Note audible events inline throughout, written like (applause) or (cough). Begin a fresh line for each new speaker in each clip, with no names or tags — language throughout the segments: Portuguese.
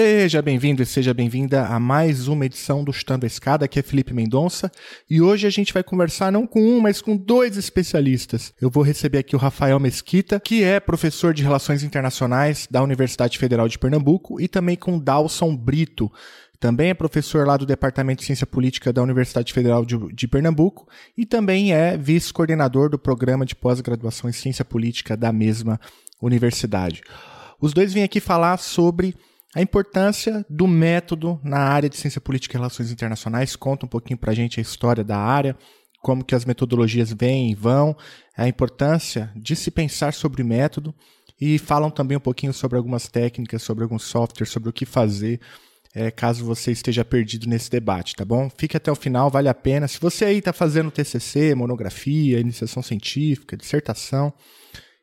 Seja bem-vindo e seja bem-vinda a mais uma edição do Chutando a Escada. Aqui é Felipe Mendonça e hoje a gente vai conversar não com um, mas com dois especialistas. Eu vou receber aqui o Rafael Mesquita, que é professor de Relações Internacionais da Universidade Federal de Pernambuco, e também com Dalson Brito, também é professor lá do Departamento de Ciência Política da Universidade Federal de, de Pernambuco e também é vice-coordenador do programa de pós-graduação em Ciência Política da mesma universidade. Os dois vêm aqui falar sobre a importância do método na área de ciência política e relações internacionais. Conta um pouquinho para a gente a história da área, como que as metodologias vêm e vão, a importância de se pensar sobre método e falam também um pouquinho sobre algumas técnicas, sobre alguns softwares, sobre o que fazer é, caso você esteja perdido nesse debate, tá bom? Fique até o final, vale a pena. Se você aí está fazendo TCC, monografia, iniciação científica, dissertação,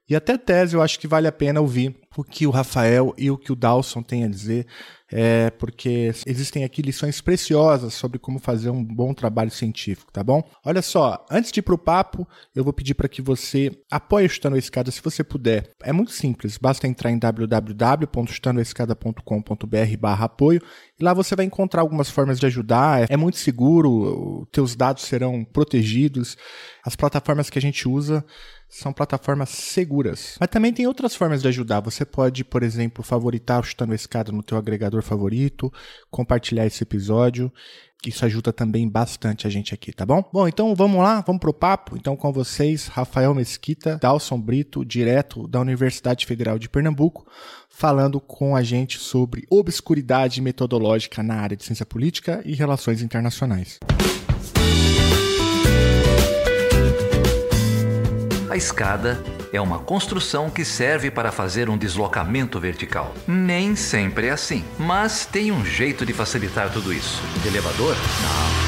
e até tese eu acho que vale a pena ouvir o que o Rafael e o que o Dawson têm a dizer, é, porque existem aqui lições preciosas sobre como fazer um bom trabalho científico, tá bom? Olha só, antes de ir para o papo, eu vou pedir para que você apoie o Chutando a Escada se você puder. É muito simples, basta entrar em www.chutandoaescada.com.br barra apoio e lá você vai encontrar algumas formas de ajudar. É muito seguro, teus dados serão protegidos. As plataformas que a gente usa são plataformas seguras. Mas também tem outras formas de ajudar. Você pode, por exemplo, favoritar o Chutando Escada no teu agregador favorito, compartilhar esse episódio. Isso ajuda também bastante a gente aqui, tá bom? Bom, então vamos lá, vamos pro papo. Então com vocês, Rafael Mesquita, Dalson Brito, direto da Universidade Federal de Pernambuco, falando com a gente sobre obscuridade metodológica na área de ciência política e relações internacionais.
A escada é uma construção que serve para fazer um deslocamento vertical. Nem sempre é assim, mas tem um jeito de facilitar tudo isso. De elevador? Não.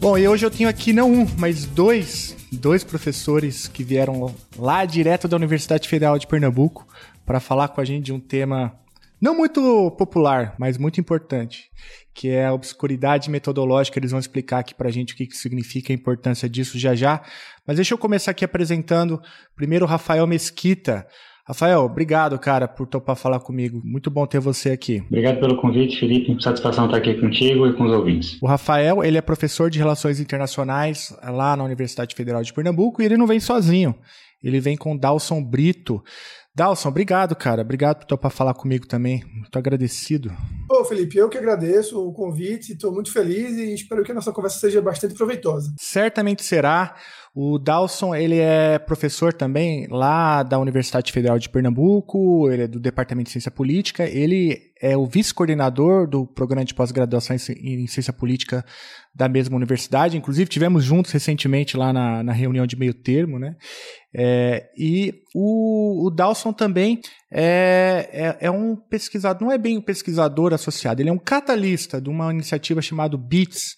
Bom, e hoje eu tenho aqui não um, mas dois, dois professores que vieram lá direto da Universidade Federal de Pernambuco para falar com a gente de um tema não muito popular, mas muito importante, que é a obscuridade metodológica. Eles vão explicar aqui para a gente o que, que significa a importância disso já já. Mas deixa eu começar aqui apresentando primeiro o Rafael Mesquita. Rafael, obrigado, cara, por topar falar comigo. Muito bom ter você aqui.
Obrigado pelo convite, Felipe. Satisfação estar aqui contigo e com os ouvintes.
O Rafael, ele é professor de Relações Internacionais lá na Universidade Federal de Pernambuco e ele não vem sozinho. Ele vem com Dalson Brito. Dalson, obrigado, cara. Obrigado por topar falar comigo também. Muito agradecido.
Ô, Felipe, eu que agradeço o convite, estou muito feliz e espero que a nossa conversa seja bastante proveitosa.
Certamente será. O Dalson, ele é professor também lá da Universidade Federal de Pernambuco, ele é do Departamento de Ciência Política, ele é o vice-coordenador do programa de pós-graduação em Ciência Política da mesma universidade, inclusive tivemos juntos recentemente lá na, na reunião de meio termo, né? É, e o, o Dalson também é, é, é, um pesquisador, não é bem um pesquisador associado, ele é um catalista de uma iniciativa chamada BITS,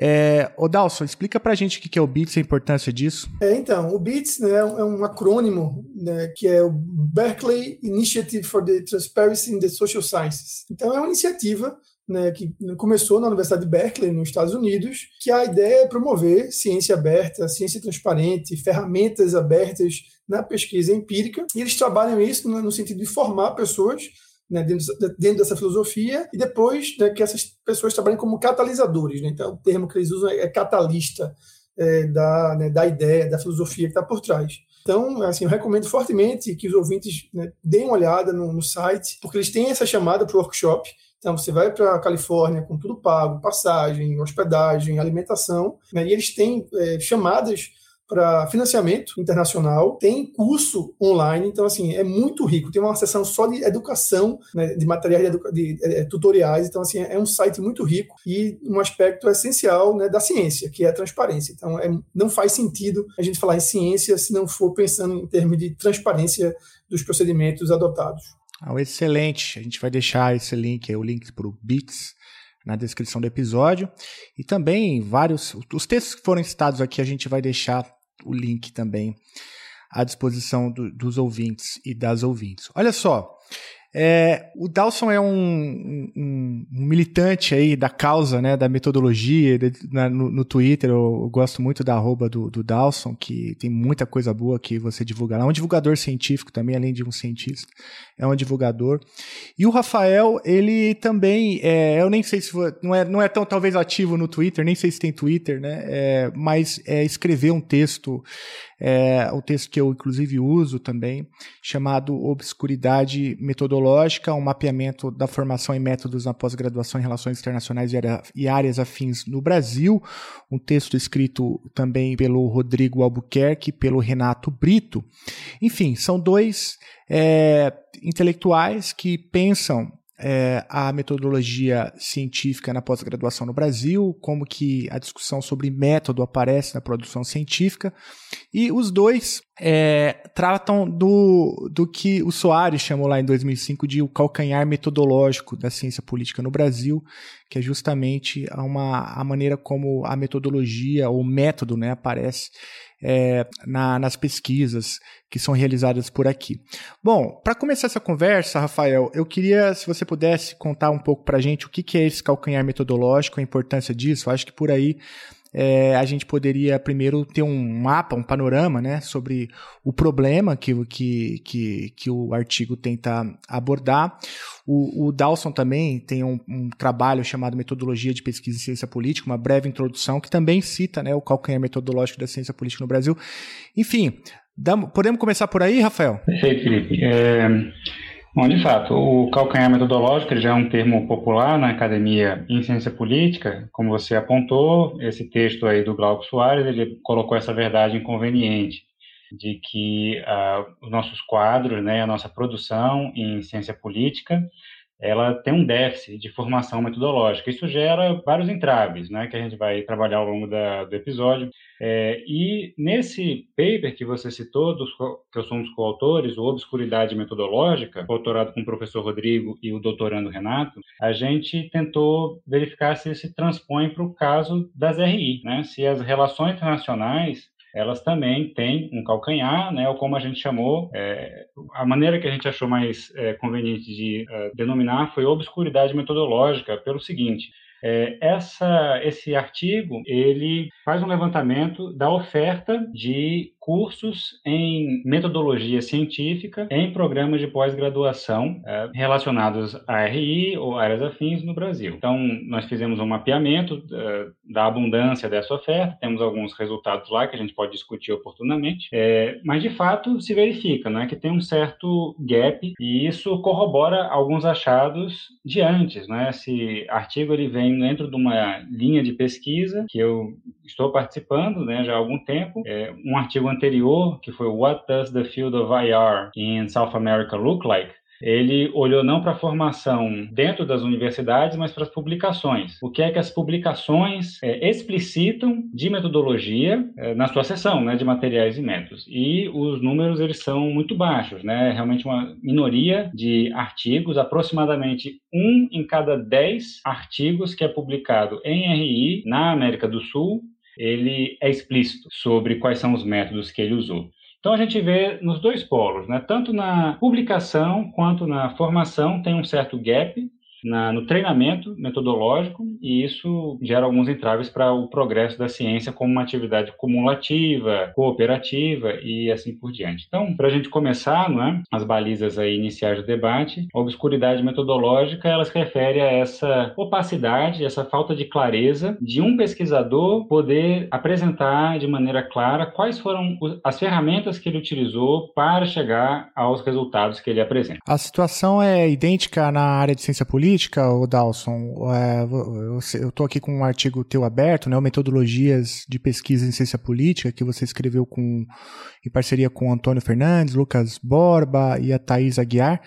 é, ô Dalson, explica pra gente o que é o BITS e a importância disso.
É, então, o BITS né, é um acrônimo né, que é o Berkeley Initiative for the Transparency in the Social Sciences. Então, é uma iniciativa né, que começou na Universidade de Berkeley, nos Estados Unidos, que a ideia é promover ciência aberta, ciência transparente, ferramentas abertas na pesquisa empírica. E eles trabalham isso no sentido de formar pessoas né, dentro, dentro, dessa filosofia, e depois né, que essas pessoas trabalhem como catalisadores. Né? Então, o termo que eles usam é catalista é, da, né, da ideia, da filosofia que está por trás. Então, assim, eu recomendo fortemente que os ouvintes né, deem uma olhada no, no site, porque eles têm essa chamada para o workshop. Então, você vai para a Califórnia com tudo pago, passagem, hospedagem, alimentação, né, e eles têm é, chamadas para financiamento internacional, tem curso online, então assim, é muito rico, tem uma seção só de educação, né, de materiais de, educa de, de, é, tutoriais, então assim, é um site muito rico e um aspecto essencial né, da ciência, que é a transparência. Então é, não faz sentido a gente falar em ciência se não for pensando em termos de transparência dos procedimentos adotados.
Ah, excelente, a gente vai deixar esse link, o link para o BITS, na descrição do episódio. E também vários. Os textos que foram citados aqui a gente vai deixar o link também à disposição do, dos ouvintes e das ouvintes. Olha só, É, o Dawson é um, um, um, militante aí da causa, né, da metodologia de, na, no, no, Twitter. Eu, eu, gosto muito da arroba do, do Dawson, que tem muita coisa boa que você divulga lá. É um divulgador científico também, além de um cientista. É um divulgador. E o Rafael, ele também, é, eu nem sei se não é, não é tão talvez ativo no Twitter, nem sei se tem Twitter, né? É, mas é, escreveu um texto é o texto que eu inclusive uso também, chamado Obscuridade Metodológica, um mapeamento da formação e métodos na pós-graduação em relações internacionais e áreas afins no Brasil, um texto escrito também pelo Rodrigo Albuquerque, pelo Renato Brito. Enfim, são dois é, intelectuais que pensam é, a metodologia científica na pós-graduação no Brasil, como que a discussão sobre método aparece na produção científica, e os dois é, tratam do, do que o Soares chamou lá em 2005 de o calcanhar metodológico da ciência política no Brasil, que é justamente uma, a maneira como a metodologia ou método né, aparece é, na, nas pesquisas que são realizadas por aqui. Bom, para começar essa conversa, Rafael, eu queria, se você pudesse contar um pouco para a gente o que, que é esse calcanhar metodológico, a importância disso. Eu acho que por aí é, a gente poderia primeiro ter um mapa, um panorama né, sobre o problema que, que, que, que o artigo tenta abordar. O, o Dawson também tem um, um, trabalho chamado Metodologia de Pesquisa em Ciência Política, uma breve introdução, que também cita né, o calcanhar metodológico da ciência política no Brasil. Enfim, podemos começar por aí, Rafael?
Perfeito, Felipe. É... Bom, de fato, o calcanhar metodológico já é um termo popular na academia em ciência política. Como você apontou, esse texto aí do Glauco Soares, ele colocou essa verdade inconveniente de que uh, os nossos quadros, né, a nossa produção em ciência política, ela tem um déficit de formação metodológica. Isso gera vários entraves, né, que a gente vai trabalhar ao longo da, do episódio. É, e nesse paper que você citou, dos, que eu somos coautores, o Obscuridade Metodológica, doutorado com o professor Rodrigo e o doutorando Renato, a gente tentou verificar se se transpõe para o caso das RI, né, se as relações internacionais elas também têm um calcanhar, né, ou como a gente chamou, é, a maneira que a gente achou mais é, conveniente de é, denominar foi obscuridade metodológica, pelo seguinte, é, essa, esse artigo ele faz um levantamento da oferta de cursos em metodologia científica em programas de pós-graduação é, relacionados à RI ou áreas afins no Brasil. Então, nós fizemos um mapeamento é, da abundância dessa oferta, temos alguns resultados lá que a gente pode discutir oportunamente, é, mas de fato se verifica né, que tem um certo gap e isso corrobora alguns achados de antes. Né? Esse artigo ele vem dentro de uma linha de pesquisa que eu estou participando né, já há algum tempo, é um artigo anterior, que foi What Does the Field of IR in South America Look Like? Ele olhou não para a formação dentro das universidades, mas para as publicações. O que é que as publicações é, explicitam de metodologia é, na sua seção né, de materiais e métodos. E os números eles são muito baixos, né? realmente uma minoria de artigos, aproximadamente um em cada dez artigos que é publicado em RI na América do Sul ele é explícito sobre quais são os métodos que ele usou. Então a gente vê nos dois polos, né? tanto na publicação quanto na formação tem um certo gap na, no treinamento metodológico e isso gera alguns entraves para o progresso da ciência como uma atividade cumulativa, cooperativa e assim por diante. Então, para a gente começar, não é, as balizas aí iniciais do debate, a obscuridade metodológica ela se refere a essa opacidade, essa falta de clareza de um pesquisador poder apresentar de maneira clara quais foram as ferramentas que ele utilizou para chegar aos resultados que ele apresenta.
A situação é idêntica na área de ciência política política, o Dawson, é, eu estou aqui com um artigo teu aberto, né, Metodologias de Pesquisa em Ciência Política, que você escreveu com, em parceria com o Antônio Fernandes, Lucas Borba e a Thaís Aguiar.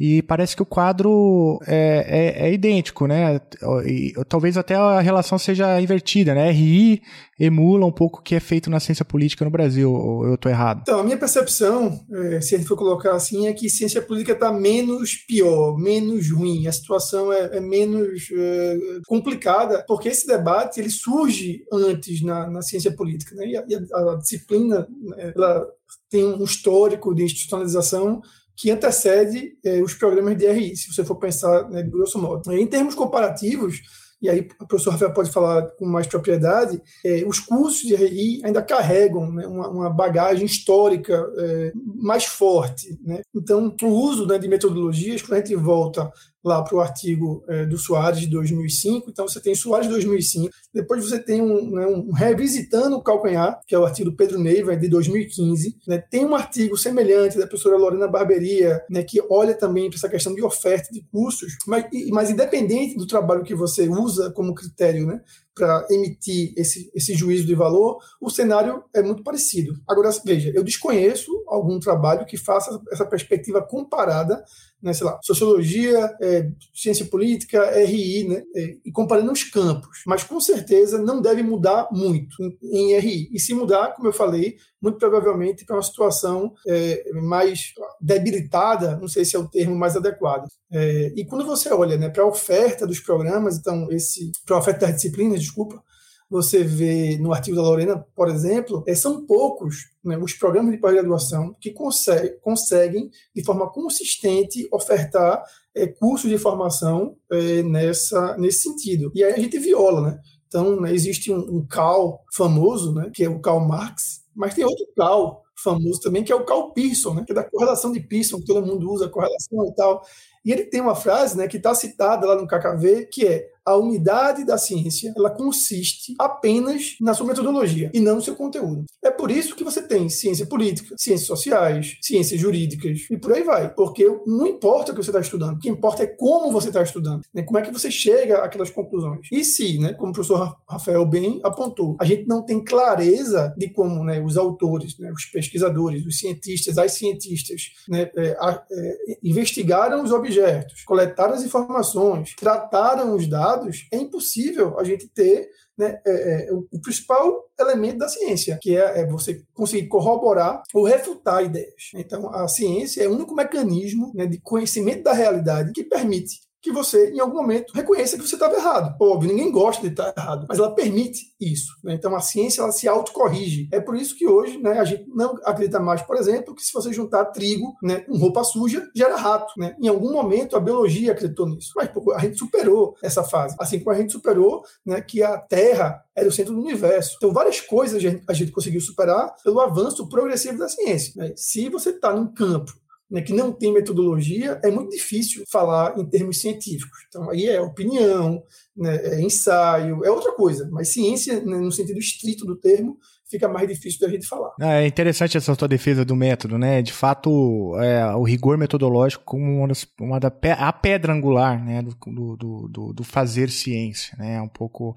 E parece que o quadro é, é, é idêntico, né? E, talvez até a relação seja invertida, né? RI emula um pouco o que é feito na ciência política no Brasil, ou eu estou errado?
Então, a minha percepção, é, se a gente for colocar assim, é que ciência política está menos pior, menos ruim, a situação é, é menos é, complicada, porque esse debate ele surge antes na, na ciência política, né? E a, a disciplina, né, ela tem um histórico de institucionalização que antecede é, os programas de RI, se você for pensar né, de grosso modo. Em termos comparativos, e aí o professor Rafael pode falar com mais propriedade, é, os cursos de RI ainda carregam né, uma, uma, bagagem histórica é, mais forte. Né? Então, o uso né, de metodologias, quando a gente volta lá para o artigo é, do Soares de 2005. Então, você tem Soares de 2005. Depois você tem um, né, um Revisitando o Calcanhar, que é o artigo do Pedro Neiva, de 2015. Né? Tem um artigo semelhante da professora Lorena Barberia, né, que olha também para essa questão de oferta de cursos, mas, mas independente do trabalho que você usa como critério né, para emitir esse, esse juízo de valor, o cenário é muito parecido. Agora, veja, eu desconheço algum trabalho que faça essa perspectiva comparada né, sei lá, sociologia, é, ciência política, RI, né, é, e comparando os campos. Mas com certeza não deve mudar muito em, em RI. E se mudar, como eu falei, muito provavelmente para uma situação é, mais debilitada, não sei se é o termo mais adequado. É, e quando você olha né, para a oferta dos programas, então, esse para a oferta das disciplinas, desculpa, você vê no artigo da Lorena, por exemplo, é, são poucos né, os programas de pós-graduação que consegue, conseguem, de forma consistente, ofertar é, cursos de formação é, nessa, nesse sentido. E aí a gente viola, né? Então, né, existe um, um CAL famoso, né, que é o Karl Marx, mas tem outro CAL famoso também, que é o Carl Pearson, né, que é da correlação de Pearson, que todo mundo usa correlação e tal. E ele tem uma frase né, que está citada lá no KKV, que é a unidade da ciência ela consiste apenas na sua metodologia e não no seu conteúdo. É por isso que você tem ciência política, ciências sociais, ciências jurídicas e por aí vai. Porque não importa o que você está estudando, o que importa é como você está estudando, né? como é que você chega àquelas conclusões. E se, né, como o professor Rafael bem apontou, a gente não tem clareza de como né, os autores, né, os pesquisadores, os cientistas, as cientistas, né, é, é, investigaram os objetos, coletaram as informações, trataram os dados dados, é impossível a gente ter né, é, é, o, principal elemento da ciência, que é, é, você conseguir corroborar ou refutar ideias. Então, a ciência é o único mecanismo né, de conhecimento da realidade que permite que você, em algum momento, reconheça que você estava errado. Óbvio, ninguém gosta de estar errado, mas ela permite isso. Né? Então, a ciência ela se autocorrige. É por isso que hoje né, a gente não acredita mais, por exemplo, que se você juntar trigo né, com roupa suja, gera rato. Né? Em algum momento, a biologia acreditou nisso. Mas pô, a gente superou essa fase. Assim como a gente superou né, que a Terra era o centro do universo. Então, várias coisas a gente, a gente conseguiu superar pelo avanço progressivo da ciência. Né? Se você está num campo né, que não tem metodologia, é muito difícil falar em termos científicos. Então, aí é opinião, né, é ensaio, é outra coisa. Mas ciência, né, no sentido estrito do termo, fica mais difícil da gente falar.
É interessante essa sua defesa do método, né? De fato, é, o rigor metodológico como uma, das, uma da a pedra angular, né? Do, do, do, do fazer ciência, né? É um pouco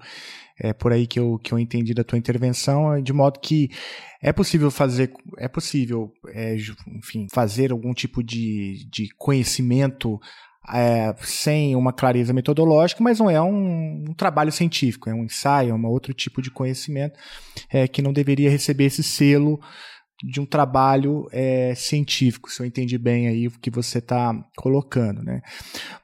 é por aí que eu, que eu entendi da tua intervenção, de modo que é possível fazer, é possível, é, enfim, fazer algum tipo de, de conhecimento é, sem uma clareza metodológica, mas não é um, um, trabalho científico, é um ensaio, é um outro tipo de conhecimento é, que não deveria receber esse selo de um trabalho é, científico, se eu entendi bem aí o que você está colocando, né?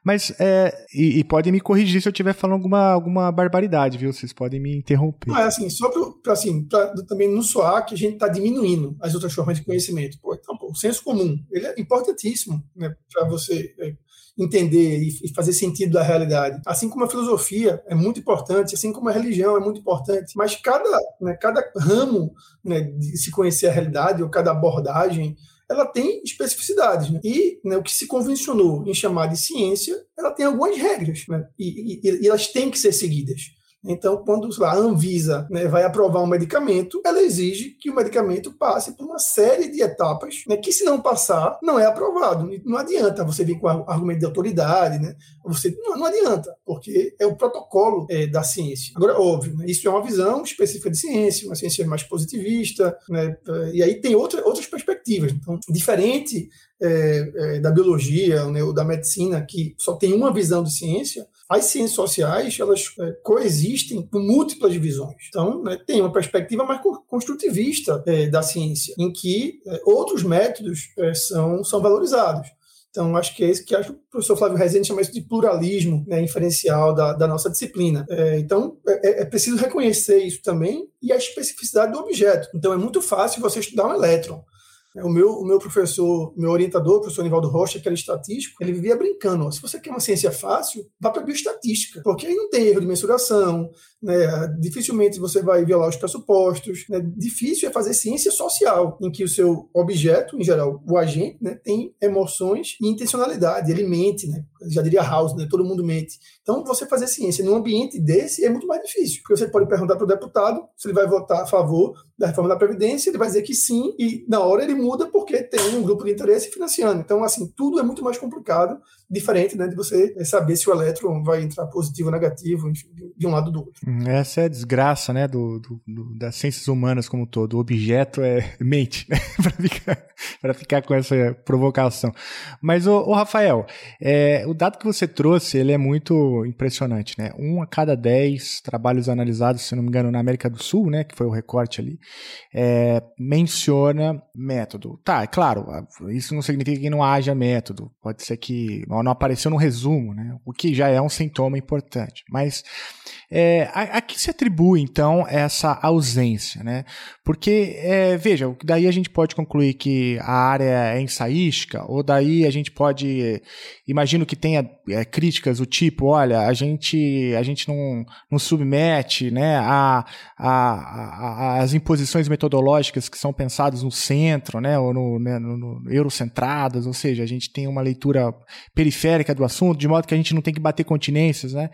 Mas, é, e, e podem me corrigir se eu estiver falando alguma, alguma barbaridade, viu? Vocês podem me interromper.
Não, é assim, só para assim, também não soar que a gente está diminuindo as outras formas de conhecimento. Pô, então, pô, o senso comum, ele é importantíssimo né, para você é, entender e fazer sentido da realidade. Assim como a filosofia é muito importante, assim como a religião é muito importante, mas cada, né, cada ramo né, de se conhecer a realidade ou cada abordagem ela tem especificidades. Né? E né, o que se convencionou em chamar de ciência, ela tem algumas regras, né? e, e, e, elas têm que ser seguidas. Então, quando a Anvisa né, vai aprovar um medicamento, ela exige que o medicamento passe por uma série de etapas, né, que se não passar, não é aprovado. Não adianta você vir com argumento de autoridade, né? Você não, não adianta, porque é o protocolo é, da ciência. Agora, óbvio, né, isso é uma visão específica de ciência, uma ciência mais positivista, né, e aí tem outra, outras perspectivas. Então, diferente é, é, da biologia né, ou da medicina, que só tem uma visão de ciência, as ciências sociais elas é, coexistem com múltiplas visões. Então, né, tem uma perspectiva mais construtivista é, da ciência, em que é, outros métodos é, são, são valorizados. Então, acho que é isso que acho o professor Flávio Rezende chama isso de pluralismo né, inferencial da, da nossa disciplina. É, então, é, é, preciso reconhecer isso também e a especificidade do objeto. Então, é muito fácil você estudar um elétron. O meu, o meu professor, meu orientador, o professor Nivaldo Rocha, que era estatístico, ele vivia brincando. Ó, se você quer uma ciência fácil, vá para a bioestatística, porque aí não tem erro de mensuração, né? dificilmente você vai violar os pressupostos. Né? Difícil é fazer ciência social, em que o seu objeto, em geral, o agente, né, tem emoções e intencionalidade, ele mente, né? já diria House, né? todo mundo mente. Então, você fazer ciência num ambiente desse é muito mais difícil, porque você pode perguntar para o deputado se ele vai votar a favor da reforma da Previdência, ele vai dizer que sim, e na hora ele muda porque tem um grupo de interesse financiando. Então, assim, tudo é muito mais complicado, diferente né, de você saber se o elétron vai entrar positivo ou negativo, enfim, de um lado ou do outro.
Hum, essa é a desgraça né, do, do, do das ciências humanas como um todo. O objeto é (laughs) mente, né, (laughs) para ficar, ficar com essa provocação. Mas, o, o Rafael, é, o dado que você trouxe ele é muito impressionante. Né? Um a cada dez trabalhos analisados, se não me engano, na América do Sul, né, que foi o recorte ali, é, menciona método. Tá, é claro, isso não significa que não haja método. Pode ser que não apareceu no resumo, né? o que já é um sintoma importante. Mas é, a, a, que se atribui, então, essa ausência? Né? Porque, é, veja, daí a gente pode concluir que a área é ensaística, ou daí a gente pode, imagino que tenha é, críticas do tipo, olha, a gente, a gente não, não submete né, a, a, a, as imposições metodológicas que são pensadas no centro, né, ou no, né, no, no eurocentradas, ou seja, a gente tem uma leitura periférica do assunto, de modo que a gente não tem que bater continências, né?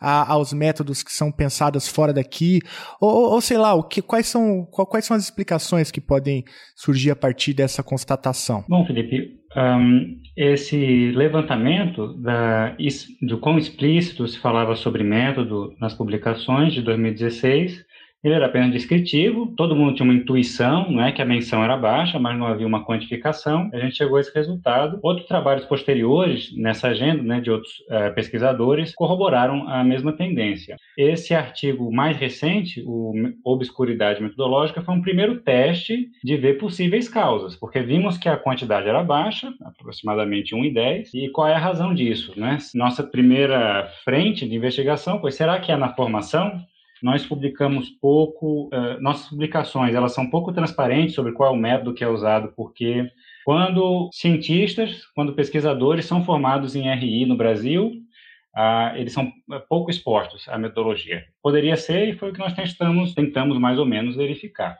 a, aos métodos que são pensados fora daqui? Ou, ou sei lá, o que, quais, são, quais são as explicações que podem surgir a partir dessa constatação?
Bom, Felipe, um, esse levantamento da, do quão explícito se falava sobre método nas publicações de 2016 ele era apenas descritivo, todo mundo tinha uma intuição, né, que a menção era baixa, mas não havia uma quantificação. A gente chegou a esse resultado. Outros trabalhos posteriores nessa agenda, né, de outros uh, pesquisadores, corroboraram a mesma tendência. Esse artigo mais recente, o Obscuridade Metodológica, foi um primeiro teste de ver possíveis causas, porque vimos que a quantidade era baixa, aproximadamente 1 em 10, e qual é a razão disso, né? Nossa primeira frente de investigação foi, será que é na formação? Nós publicamos pouco, uh, nossas publicações elas são pouco transparentes sobre qual é o método que é usado, porque quando cientistas, quando pesquisadores são formados em RI no Brasil, uh, eles são eh, pouco expostos à metodologia. Poderia ser e foi o que nós tentamos, tentamos mais ou menos verificar.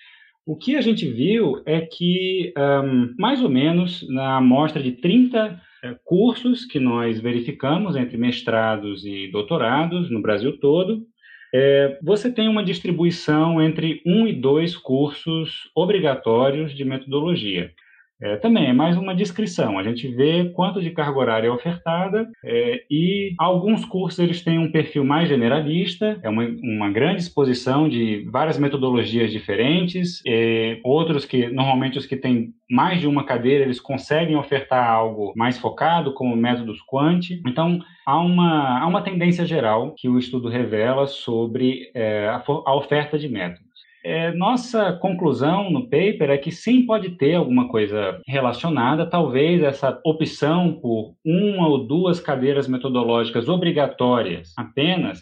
O que a gente viu é que, um, mais ou menos, na amostra de 30 cursos que nós verificamos entre mestrados e doutorados no Brasil todo, é, você tem uma distribuição entre um e dois cursos obrigatórios de metodologia. É, também é mais uma descrição. A gente vê quanto de carga horária é ofertada é, e alguns cursos eles têm um perfil mais generalista, é uma, uma grande exposição de várias metodologias diferentes. É, outros que normalmente os que têm mais de uma cadeira eles conseguem ofertar algo mais focado, como métodos quant. Então há uma, há uma tendência geral que o estudo revela sobre é, a, a oferta de métodos. É, nossa conclusão no paper é que sim pode ter alguma coisa relacionada, talvez essa opção por uma ou duas cadeiras metodológicas obrigatórias apenas,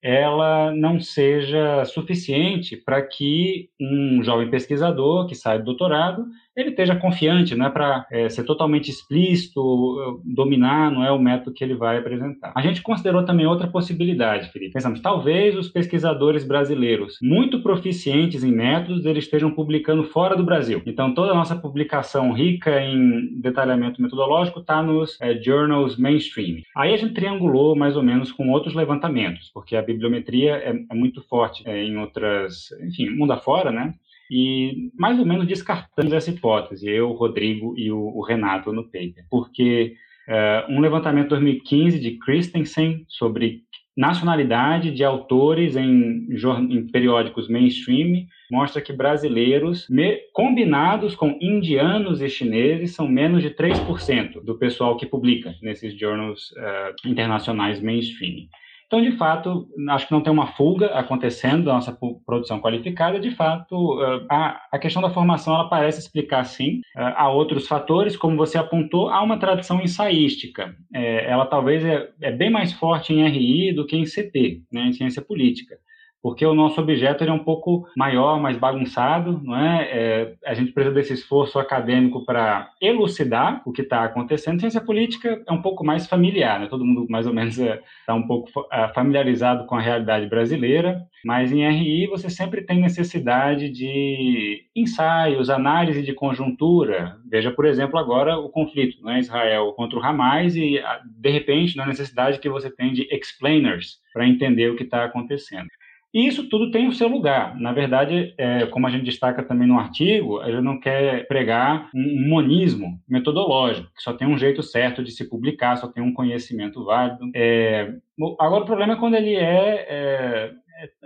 ela não seja suficiente para que um jovem pesquisador que sai do doutorado ele esteja confiante, não é para é, ser totalmente explícito, dominar, não é o método que ele vai apresentar. A gente considerou também outra possibilidade, Felipe. Pensamos, talvez os pesquisadores brasileiros, muito proficientes em métodos, eles estejam publicando fora do Brasil. Então, toda a nossa publicação rica em detalhamento metodológico está nos é, journals mainstream. Aí a gente triangulou mais ou menos com outros levantamentos, porque a bibliometria é, é muito forte é, em outras, enfim, mundo afora, né? E mais ou menos descartamos essa hipótese, eu, o Rodrigo e o, o Renato no paper, porque uh, um levantamento de 2015 de Christensen sobre nacionalidade de autores em, em periódicos mainstream mostra que brasileiros, combinados com indianos e chineses, são menos de 3% do pessoal que publica nesses journals uh, internacionais mainstream. Então, de fato, acho que não tem uma fuga acontecendo da nossa produção qualificada. De fato, eh, a, a questão da formação ela parece explicar, sim. Eh, há outros fatores, como você apontou, há uma tradição ensaística. É, ela talvez é, é, bem mais forte em RI do que em CP, né, em ciência política. Porque o nosso objeto é um pouco maior, mais bagunçado, não é? é a gente precisa desse esforço acadêmico para elucidar o que está acontecendo. Ciência política é um pouco mais familiar, né? todo mundo mais ou menos está é, um pouco é, familiarizado com a realidade brasileira, mas em RI você sempre tem necessidade de ensaios, análise de conjuntura. Veja, por exemplo, agora o conflito, né? Israel contra o Hamas e de repente na necessidade que você tem de explainers para entender o que está acontecendo. E isso tudo tem o seu lugar. Na verdade, é, como a gente destaca também no artigo, a gente não quer pregar um monismo metodológico, que só tem um jeito certo de se publicar, só tem um conhecimento válido. É, agora, o problema é quando ele é, é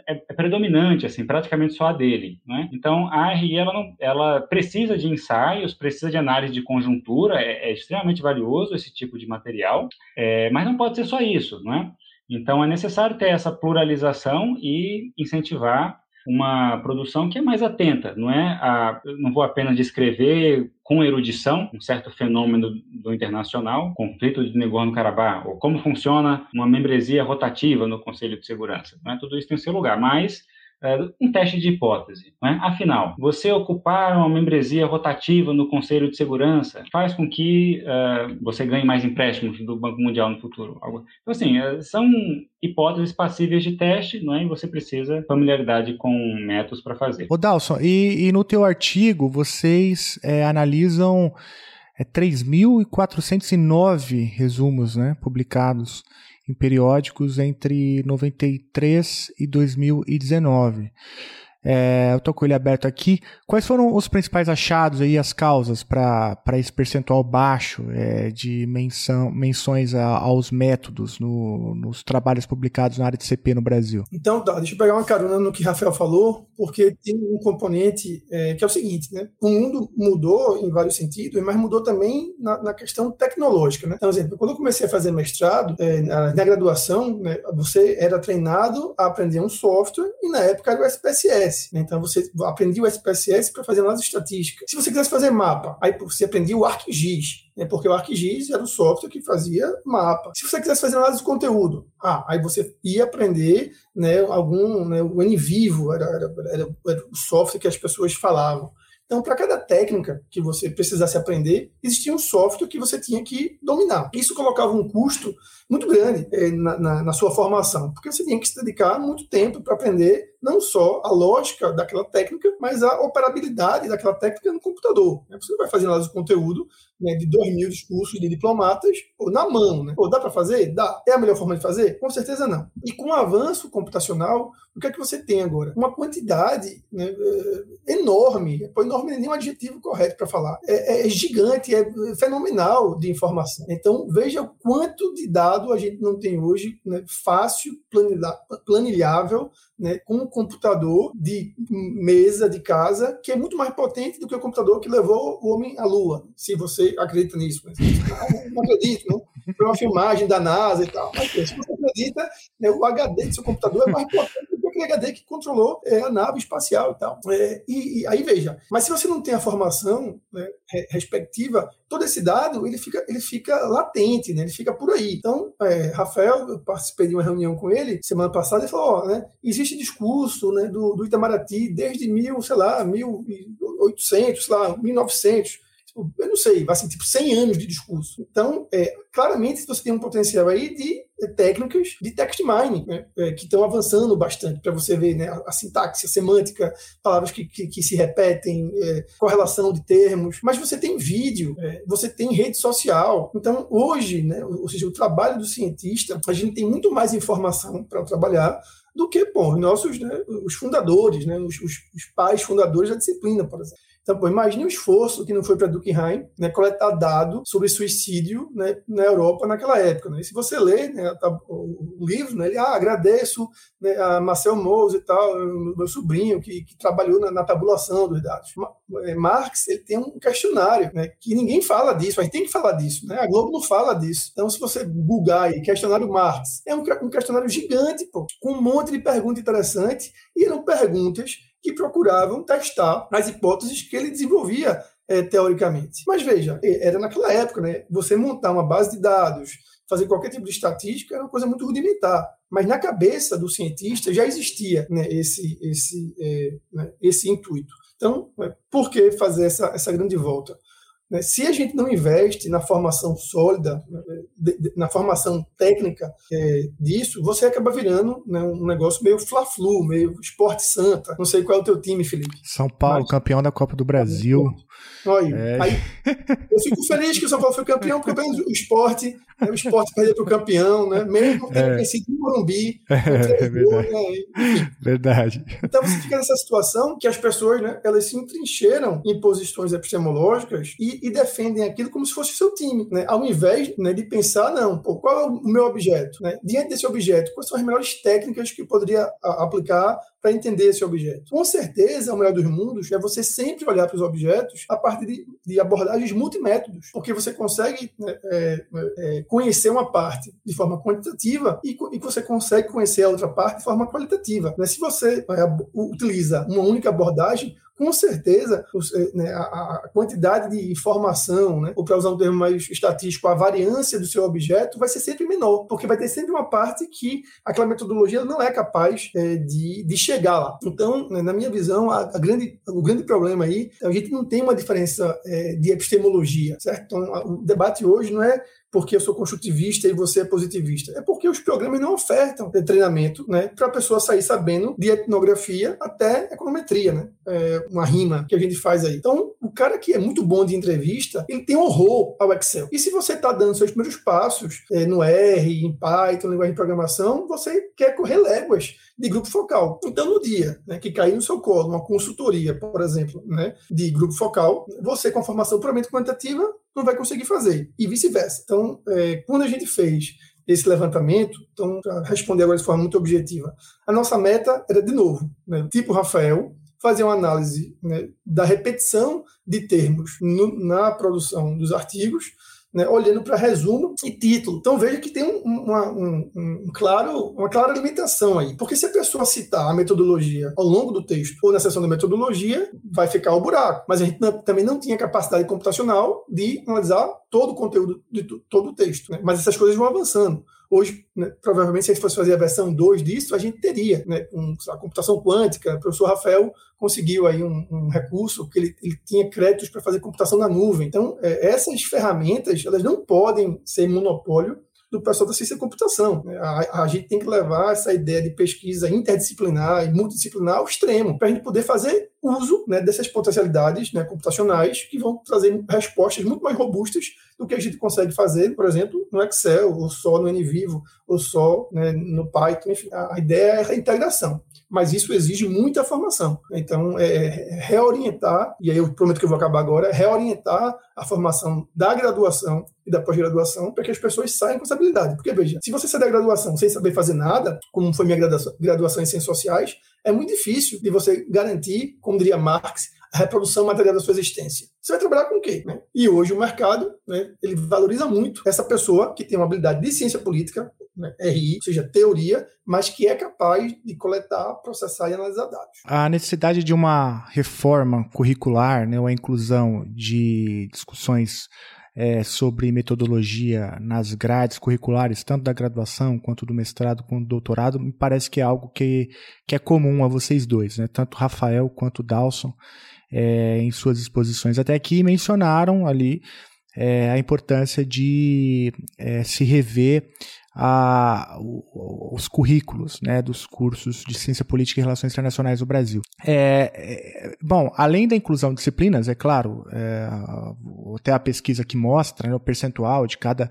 é, é, predominante, assim, praticamente só a dele. Né? Então, a RI ela, não, ela precisa de ensaios, precisa de análise de conjuntura, é, é extremamente valioso esse tipo de material, é, mas não pode ser só isso. Não é? Então, é necessário ter essa pluralização e incentivar uma produção que é mais atenta, não é? A, não vou apenas descrever com erudição um certo fenômeno do internacional, conflito de Nagorno-Karabakh, ou como funciona uma membresia rotativa no Conselho de Segurança. Não é? Tudo isso tem seu lugar, mas um teste de hipótese. Né? Afinal, você ocupar uma membresia rotativa no Conselho de Segurança faz com que uh, você ganhe mais empréstimos do Banco Mundial no futuro. Então, assim, uh, são hipóteses passíveis de teste, não é? e você precisa familiaridade com métodos para fazer.
Ô Dalson, e, e, no teu artigo vocês é, analisam é, 3.409 resumos né, publicados em periódicos entre 93 e 2019. É, eu estou com ele aberto aqui. Quais foram os principais achados aí, as causas para esse percentual baixo é, de menção, menções a, aos métodos no, nos trabalhos publicados na área de CP no Brasil?
Então, tá, deixa eu pegar uma carona no que Rafael falou, porque tem um componente é, que é o seguinte, né? O mundo mudou em vários sentidos, mas mudou também na, na questão tecnológica, né? Então, exemplo, quando eu comecei a fazer mestrado, é, na, na, graduação, né, você era treinado a aprender um software e na época era o SPSS. Né? Então você aprendia o SPSS para fazer análise estatística. Se você quisesse fazer mapa, aí você aprendia o ArcGIS, né? porque o ArcGIS era o software que fazia mapa. Se você quisesse fazer análise de conteúdo, ah, aí você ia aprender né, algum, né, o NVivo era, era, era o software que as pessoas falavam. Então, para cada técnica que você precisasse aprender, existia um software que você tinha que dominar. Isso colocava um custo muito grande eh, na, na, na, sua formação, porque você tinha que se dedicar muito tempo para aprender não só a lógica daquela técnica, mas a operabilidade daquela técnica no computador. Né? Você não vai fazer análise de conteúdo né, de dois mil discursos de diplomatas ou na mão. Né? Ou dá para fazer? Dá. É a melhor forma de fazer? Com certeza não. E com o avanço computacional, o que é que você tem agora? Uma quantidade né, é, enorme, enorme não é nenhum adjetivo correto para falar, é, é, é, gigante, é fenomenal de informação. Então, veja o quanto de dado a gente não tem hoje, né, fácil, planilhável, né, com um computador de mesa de casa que é muito mais potente do que o computador que levou o homem à Lua, se você acredita nisso. Mas, não acredito, né? Foi uma filmagem da NASA e tal. Mas, se você acredita, né, o HD do seu computador é mais (laughs) potente do que controlou é, a nave espacial e tal. É, e, e, aí veja, mas se você não tem a formação né, respectiva, todo esse dado ele fica, ele fica latente, né? ele fica por aí. Então, é, Rafael, eu participei de uma reunião com ele semana passada e falou: ó, né, existe discurso né, do, do Itamaraty desde mil, sei lá, 1800, sei lá, 1900 tipo, eu não sei, vai ser tipo 100 anos de discurso. Então, é, claramente você tem um potencial aí de é, técnicas de text mining, né, é, que estão avançando bastante para você ver né, a, a, sintaxe, a semântica, palavras que, que, que se repetem, é, correlação de termos, mas você tem vídeo, é, você tem rede social. Então, hoje, né, ou seja, o trabalho do cientista, a gente tem muito mais informação para trabalhar do que os nossos né, os fundadores, né, os, os pais fundadores da disciplina, por exemplo. Então, pô, imagine o esforço que não foi para Durkheim né, coletar dado sobre suicídio né, na Europa naquela época. Né? E se você lê né, o livro, né, ele, ah, agradeço né, a Marcel Mose e tal, meu sobrinho, que, que trabalhou na, na, tabulação dos dados. É, Marx ele tem um questionário né, que ninguém fala disso, mas tem que falar disso. Né? A Globo não fala disso. Então, se você googar aí, questionário Marx, é um, um questionário gigante, pô, com um monte de perguntas interessantes, e eram perguntas que procuravam testar as hipóteses que ele desenvolvia é, teoricamente. Mas veja, era naquela época, né? Você montar uma base de dados, fazer qualquer tipo de estatística era uma coisa muito rudimentar. Mas na cabeça do cientista já existia né, esse, esse, é, né, esse intuito. Então, é, por que fazer essa, essa grande volta? Né, se a gente não investe na formação sólida, na formação técnica é, disso, você acaba virando né, um negócio meio fla-flu, meio esporte santa. Não sei qual é o teu time, Felipe.
São Paulo, Mas, campeão da Copa do Brasil.
Olha, é. aí, eu fico feliz que o São Paulo foi campeão, porque o esporte, né, o esporte perdeu para o campeão, né? mesmo tendo é. vencido no Morumbi. (laughs)
É, é verdade. Né? verdade.
Então você fica nessa situação que as pessoas né, elas se entrincheiram em posições epistemológicas e, e defendem aquilo como se fosse o seu time, né? ao invés né, de pensar, não, pô, qual é o meu objeto? Né? Diante desse objeto, quais são as melhores técnicas que eu poderia aplicar para entender esse objeto. Com certeza, o melhor dos mundos é você sempre olhar para os objetos a partir de, de abordagens multimétodos, porque você consegue né, é, é, conhecer uma parte de forma quantitativa e, e, você consegue conhecer a outra parte de forma qualitativa. Né? Se você é, utiliza uma única abordagem, com certeza eh, né, a, quantidade de informação, né, ou para usar um termo mais estatístico, a variância do seu objeto vai ser sempre menor, porque vai ter sempre uma parte que aquela metodologia não é capaz é, de, de chegar lá. Então, né, na minha visão, a, a, grande, o grande problema aí, a gente não tem uma diferença é, de epistemologia, certo? Então, o debate hoje não é porque eu sou construtivista e você é positivista. É porque os programas não ofertam treinamento né, para a pessoa sair sabendo de etnografia até econometria, né? É uma rima que a gente faz aí. Então, o cara que é muito bom de entrevista, ele tem horror ao Excel. E se você está dando seus primeiros passos é, no R, em Python, linguagem de programação, você quer correr léguas de grupo focal. Então, no dia né, que cair no seu colo uma consultoria, por exemplo, né, de grupo focal, você com a formação puramente quantitativa não vai conseguir fazer, e vice-versa. Então, é, quando a gente fez esse levantamento, então, para responder agora de forma muito objetiva, a nossa meta era, de novo, né, tipo Rafael, fazer uma análise né, da repetição de termos no, na produção dos artigos, né, olhando para resumo e título. Então veja que tem um, uma, um, um, claro, uma clara limitação aí. Porque se a pessoa citar a metodologia ao longo do texto ou na seção da metodologia, vai ficar o buraco. Mas a gente também não tinha capacidade computacional de analisar todo o conteúdo de todo o texto. Né? Mas essas coisas vão avançando. Hoje, né, provavelmente, se a gente fosse fazer a versão 2 disso, a gente teria, né, com a computação quântica. O professor Rafael conseguiu aí um, um recurso que ele, ele, tinha créditos para fazer computação na nuvem. Então, é, essas ferramentas, elas não podem ser monopólio do pessoal da ciência da computação. Né? A, a, gente tem que levar essa ideia de pesquisa interdisciplinar e multidisciplinar ao extremo, para a gente poder fazer uso né, dessas potencialidades né, computacionais que vão trazer respostas muito mais robustas do que a gente consegue fazer, por exemplo, no Excel, ou só no NVivo, ou só né, no Python. Enfim, a ideia é a integração mas isso exige muita formação. Então, é, é reorientar, e aí eu prometo que eu vou acabar agora, reorientar a formação da graduação e da pós-graduação para que as pessoas saiam com essa habilidade. Porque, veja, se você sair da graduação sem saber fazer nada, como foi minha graduação, graduação em ciências sociais, é muito difícil de você garantir, como diria Marx, a reprodução material da sua existência. Você vai trabalhar com o quê? Né? E hoje o mercado né, ele valoriza muito essa pessoa que tem uma habilidade de ciência política, né, RI, ou seja, teoria, mas que é capaz de coletar, processar e analisar dados.
A necessidade de uma reforma curricular, né, ou a inclusão de discussões é, sobre metodologia nas grades curriculares, tanto da graduação quanto do mestrado quanto do doutorado, me parece que é algo que, que é comum a vocês dois, né? tanto Rafael quanto Dawson, é, em suas exposições até aqui, mencionaram ali é, a importância de é, se rever a, os currículos né, dos cursos de Ciência Política e Relações Internacionais do Brasil. É, é, bom, além da inclusão de disciplinas, é claro, é, até a pesquisa que mostra né, o percentual de cada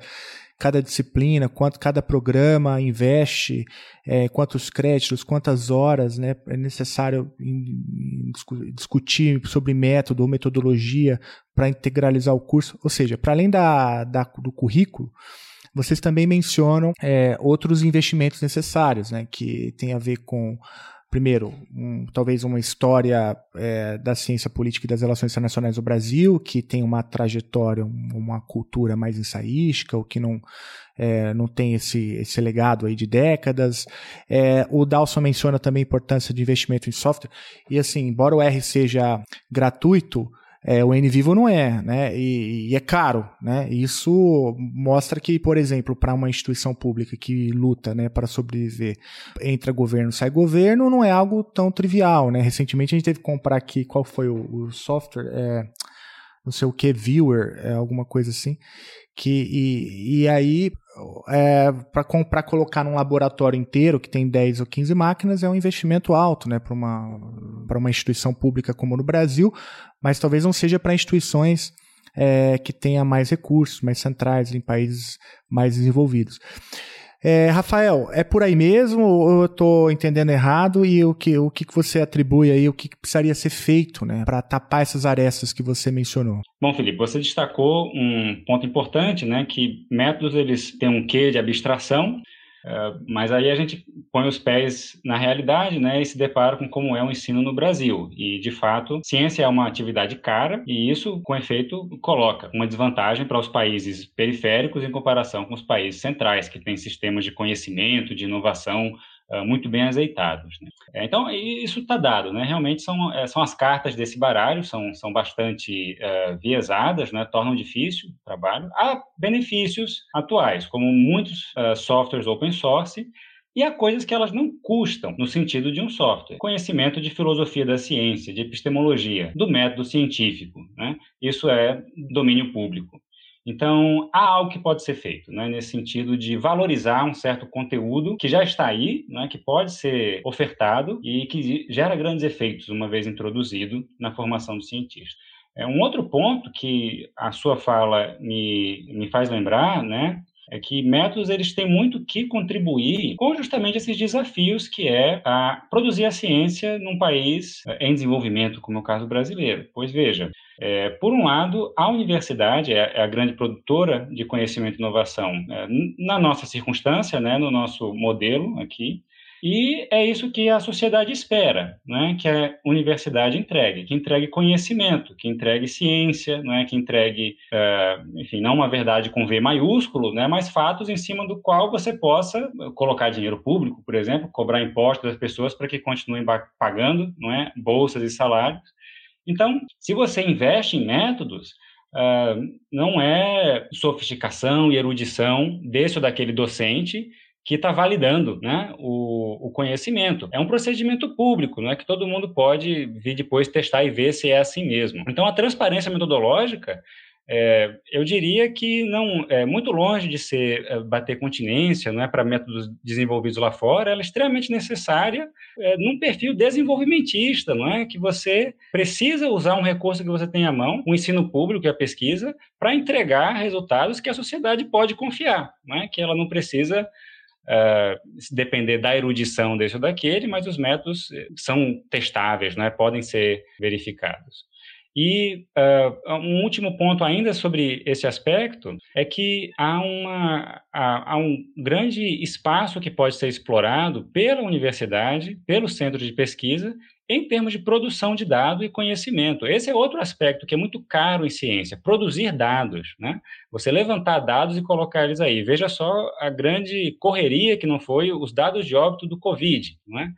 cada disciplina, quanto cada programa investe, é, quantos créditos, quantas horas né, é necessário em, em discutir sobre método ou metodologia para integralizar o curso. Ou seja, para além da, da, do currículo, vocês também mencionam é, outros investimentos necessários, né, que tem a ver com primeiro, um, talvez uma história é, da ciência política e das relações internacionais do Brasil, que tem uma trajetória, uma cultura mais ensaística, ou que não, é, não tem esse, esse legado aí de décadas. É, o Dawson menciona também a importância de investimento em software, e assim, embora o R seja gratuito, É, o N vivo não é, né? E, e, é caro, né? Isso mostra que, por exemplo, para uma instituição pública que luta, né, para sobreviver, entra governo, sai governo, não é algo tão trivial, né? Recentemente a gente teve que comprar aqui, qual foi o, o software? É, não sei o que, viewer, é, alguma coisa assim. Que, e, e aí, é, para comprar, colocar num laboratório inteiro que tem 10 ou 15 máquinas é um investimento alto, né, para uma, uma instituição pública como no Brasil, mas talvez não seja para instituições é, que tenha mais recursos, mais centrais, em países mais desenvolvidos. É, Rafael, é por aí mesmo ou eu estou entendendo errado e o que, o que você atribui aí, o que precisaria ser feito né, para tapar essas arestas que você mencionou?
Bom, Felipe, você destacou um ponto importante, né, que métodos eles têm um quê de abstração, Uh, mas aí a gente põe os pés na realidade, né, e se depara com como é o ensino no Brasil. E, de fato, ciência é uma atividade cara e isso, com efeito, coloca uma desvantagem para os países periféricos em comparação com os países centrais, que têm sistemas de conhecimento, de inovação muito bem azeitados. Né? É, então, isso está dado, né? realmente são, é, são as cartas desse baralho, são, são bastante uh, viesadas, né? tornam difícil o trabalho. Há benefícios atuais, como muitos uh, softwares open source, e há coisas que elas não custam no sentido de um software. Conhecimento de filosofia da ciência, de epistemologia, do método científico. Né? Isso é domínio público. Então, há algo que pode ser feito, né, nesse sentido de valorizar um certo conteúdo que já está aí, né, que pode ser ofertado e que gera grandes efeitos uma vez introduzido na formação do cientista. É um outro ponto que a sua fala me, me faz lembrar, né, é que métodos eles têm muito que contribuir com justamente esses desafios que é a produzir a ciência num país eh, em desenvolvimento, como é o caso brasileiro. Pois veja, é, por um lado, a universidade é, é, a grande produtora de conhecimento e inovação é, na nossa circunstância, né, no nosso modelo aqui, e é isso que a sociedade espera, né? que a universidade entregue, que entregue conhecimento, que entregue ciência, né? que entregue, uh, enfim, não uma verdade com V maiúsculo, né? mas fatos em cima do qual você possa colocar dinheiro público, por exemplo, cobrar impostos das pessoas para que continuem pagando não é? bolsas e salários. Então, se você investe em métodos, uh, não é sofisticação e erudição desse ou daquele docente que está validando né, o, o, conhecimento. É um procedimento público, não é que todo mundo pode vir depois testar e ver se é assim mesmo. Então, a transparência metodológica, é, eu diria que não é muito longe de ser é, bater continência, não é para métodos desenvolvidos lá fora, ela é extremamente necessária é, num perfil desenvolvimentista, não é que você precisa usar um recurso que você tem à mão, o ensino público e a pesquisa, para entregar resultados que a sociedade pode confiar, não é que ela não precisa uh, depender da erudição desse ou daquele, mas os métodos eh, são testáveis, né? podem ser verificados. E uh, um último ponto ainda sobre esse aspecto é que há, uma, há, há, um grande espaço que pode ser explorado pela universidade, pelo centro de pesquisa em termos de produção de dado e conhecimento. Esse é outro aspecto que é muito caro em ciência, produzir dados, né? Você levantar dados e colocar eles aí. Veja só a grande correria que não foi os dados de óbito do Covid, não é?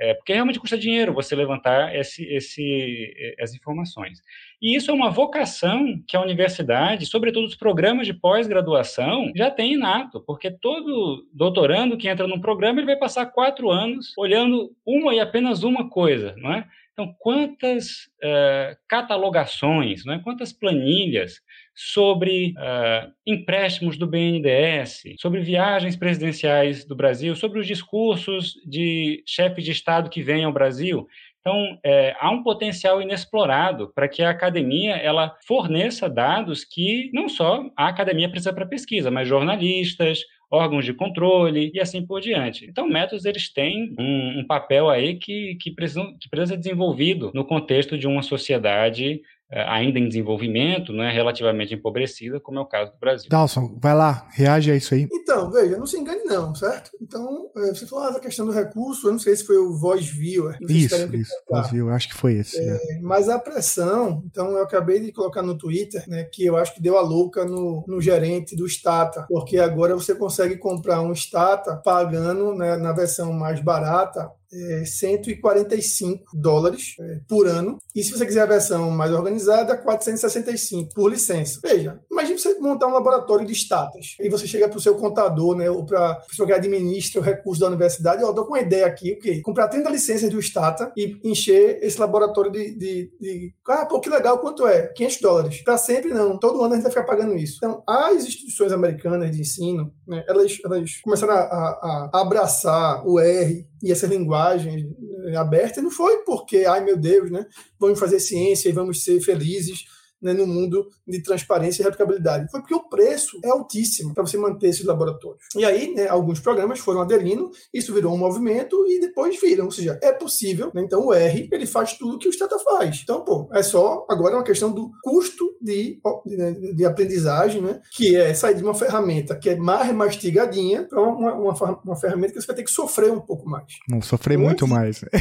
É, porque realmente custa dinheiro você levantar esse, esse, essas informações. E isso é uma vocação que a universidade, sobretudo os programas de pós-graduação, já tem inato, porque todo doutorando que entra num programa, ele vai passar quatro anos olhando uma e apenas uma coisa, não é? Então, quantas uh, catalogações, né? quantas planilhas sobre uh, empréstimos do BNDES, sobre viagens presidenciais do Brasil, sobre os discursos de chefes de Estado que vêm ao Brasil. Então, é, há um potencial inexplorado para que a academia ela forneça dados que não só a academia precisa para pesquisa, mas jornalistas, órgãos de controle e assim por diante. Então, métodos eles têm um, um papel aí que, que, que precisa ser desenvolvido no contexto de uma sociedade ainda em desenvolvimento, não é relativamente empobrecida, como é o caso do Brasil.
Dalson, vai lá, reage a isso aí.
Então, veja, não se engane não, certo? Então, é, você falou da questão do recurso, eu não sei se foi o Voice Viewer.
Isso, isso, Voice Viewer, acho que foi esse. É,
né? Mas a pressão, então eu acabei de colocar no Twitter, né, que eu acho que deu a louca no, no gerente do Stata, porque agora você consegue comprar um Stata pagando né, na versão mais barata é 145 dólares é, por ano. E se você quiser a versão mais organizada, 465 por licença. Veja, imagine você montar um laboratório de status e você chega para o seu contador, né, ou para a pessoa que administra o recurso da universidade, ó, oh, tô com uma ideia aqui, o quê? Comprar 30 licenças do Stata e encher esse laboratório de, de, de... Ah, pô, que legal, quanto é? 500 dólares. Para sempre não. Todo ano a gente vai ficar pagando isso. Então, as instituições americanas de ensino, né, elas, elas começaram a, a, a abraçar o R e essa linguagem eh, aberta, não foi porque, ai meu Deus, né, vamos fazer ciência e vamos ser felizes né, no mundo de transparência e replicabilidade. Foi porque o preço é altíssimo para você manter esses laboratórios. E aí, né, alguns programas foram aderindo, isso virou um movimento e depois viram. Ou seja, é possível. Né, então, o R ele faz tudo que o Stata faz. Então, pô, é só agora uma questão do custo de, de, de aprendizagem, né, que é sair de uma ferramenta que é mais mastigadinha para uma, uma, uma, ferramenta que você vai ter que sofrer um pouco mais.
Não, sofrer então, muito mais. (laughs)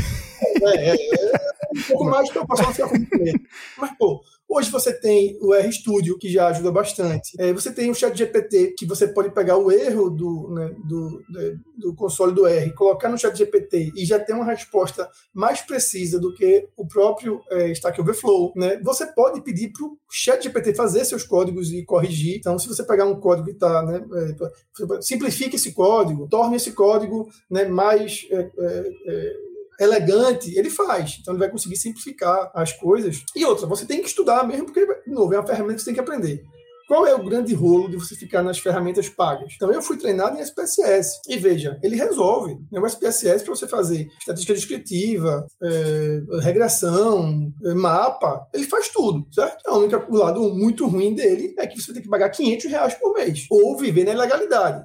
É, é, é, um pouco mais para passar a ficar com Mas, pô, Hoje você tem o RStudio, que já ajuda bastante. É, você tem o ChatGPT, que você pode pegar o erro do, né, do, do, console do R, colocar no ChatGPT e já ter uma resposta mais precisa do que o próprio é, Stack Overflow. Né? Você pode pedir para o ChatGPT fazer seus códigos e corrigir. Então, se você pegar um código e está... Né, é, simplifique esse código, torne esse código né, mais... É, é, é elegante, ele faz. Então ele vai conseguir simplificar as coisas. E outra, você tem que estudar mesmo, porque, de novo, é uma ferramenta que você tem que aprender. Qual é o grande rolo de você ficar nas ferramentas pagas? Então, eu fui treinado em SPSS. E veja, ele resolve. O SPSS, para você fazer estatística descritiva, é, regressão, é, mapa, ele faz tudo, certo? A única, o lado muito ruim dele é que você tem que pagar 500 reais por mês. Ou viver na ilegalidade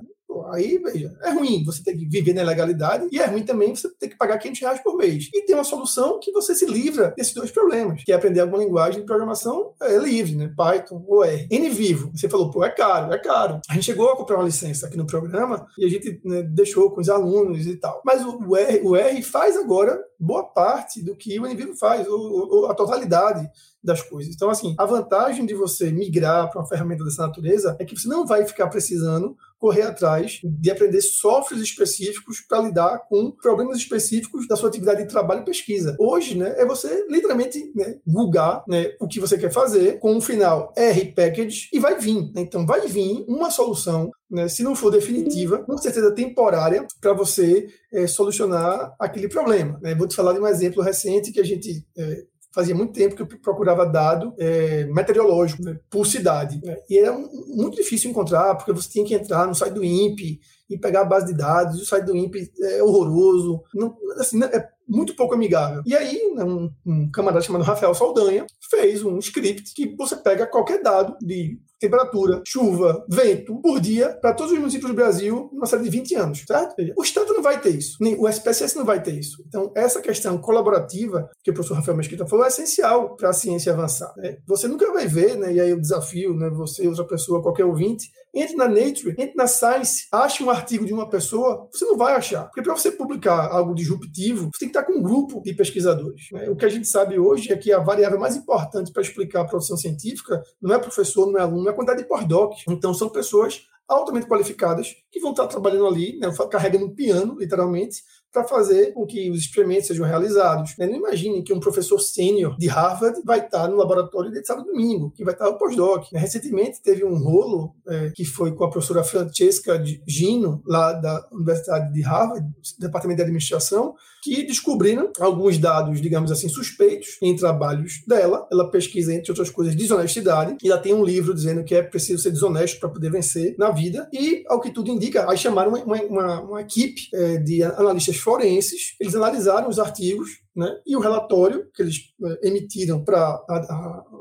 aí, veja, é ruim você ter que viver na legalidade e é ruim também você ter que pagar 500 reais por mês. E tem uma solução que você se livra desses dois problemas, que é aprender alguma linguagem de programação é, livre, né? Python ou R. NVivo, você falou, pô, é caro, é caro. A gente chegou a comprar uma licença aqui no programa e a gente né, deixou com os alunos e tal. Mas o, R, o R faz agora boa parte do que o NVivo faz, ou, ou a totalidade das coisas. Então, assim, a vantagem de você migrar para uma ferramenta dessa natureza é que você não vai ficar precisando correr atrás de aprender softwares específicos para lidar com problemas específicos da sua atividade de trabalho e pesquisa. Hoje, né, é você literalmente né, googar né, o que você quer fazer com um final R package e vai vir. Né? Então, vai vir uma solução né, se não for definitiva, com certeza temporária, para você é, solucionar aquele problema. Né? Vou te falar de um exemplo recente que a gente é, fazia muito tempo que eu procurava dado é, meteorológico né, por cidade. Né? E era muito difícil encontrar, porque você tinha que entrar no site do INPE e pegar a base de dados, o site do INPE é horroroso, não, assim, é muito pouco amigável. E aí, né, um, um camarada chamado Rafael Saldanha fez um script que você pega qualquer dado de temperatura, chuva, vento por dia para todos os municípios do Brasil numa série de 20 anos, certo? O Estado não vai ter isso, nem o SPSS não vai ter isso. Então, essa questão colaborativa que o professor Rafael Mesquita falou é essencial para a ciência avançar. Né? Você nunca vai ver, né, e aí o desafio, né, você, outra pessoa, qualquer ouvinte, entre na Nature, entre na Science, ache um artigo de uma pessoa, você não vai achar. Porque para você publicar algo disruptivo, você tem que estar com um grupo de pesquisadores. Né? O que a gente sabe hoje é que a variável mais importante para explicar a produção científica não é professor, não é aluno, é a quantidade de pós-doc. Então, são pessoas altamente qualificadas que vão estar trabalhando ali, né, carregando um piano, literalmente, para fazer com que os experimentos sejam realizados. Né? Não imagine que um professor sênior de Harvard vai estar no laboratório de sábado e domingo, que vai estar no pós-doc. Né? Recentemente teve um rolo é, que foi com a professora Francesca Gino, lá da Universidade de Harvard, Departamento de Administração, que descobriram alguns dados, digamos assim, suspeitos em trabalhos dela. Ela pesquisa, entre outras coisas, desonestidade, e ela tem um livro dizendo que é preciso ser desonesto para poder vencer na vida, e, ao que tudo indica, aí chamaram uma, uma, uma equipe é, de analistas forenses, eles analisaram os artigos né, e o relatório que eles é, emitiram para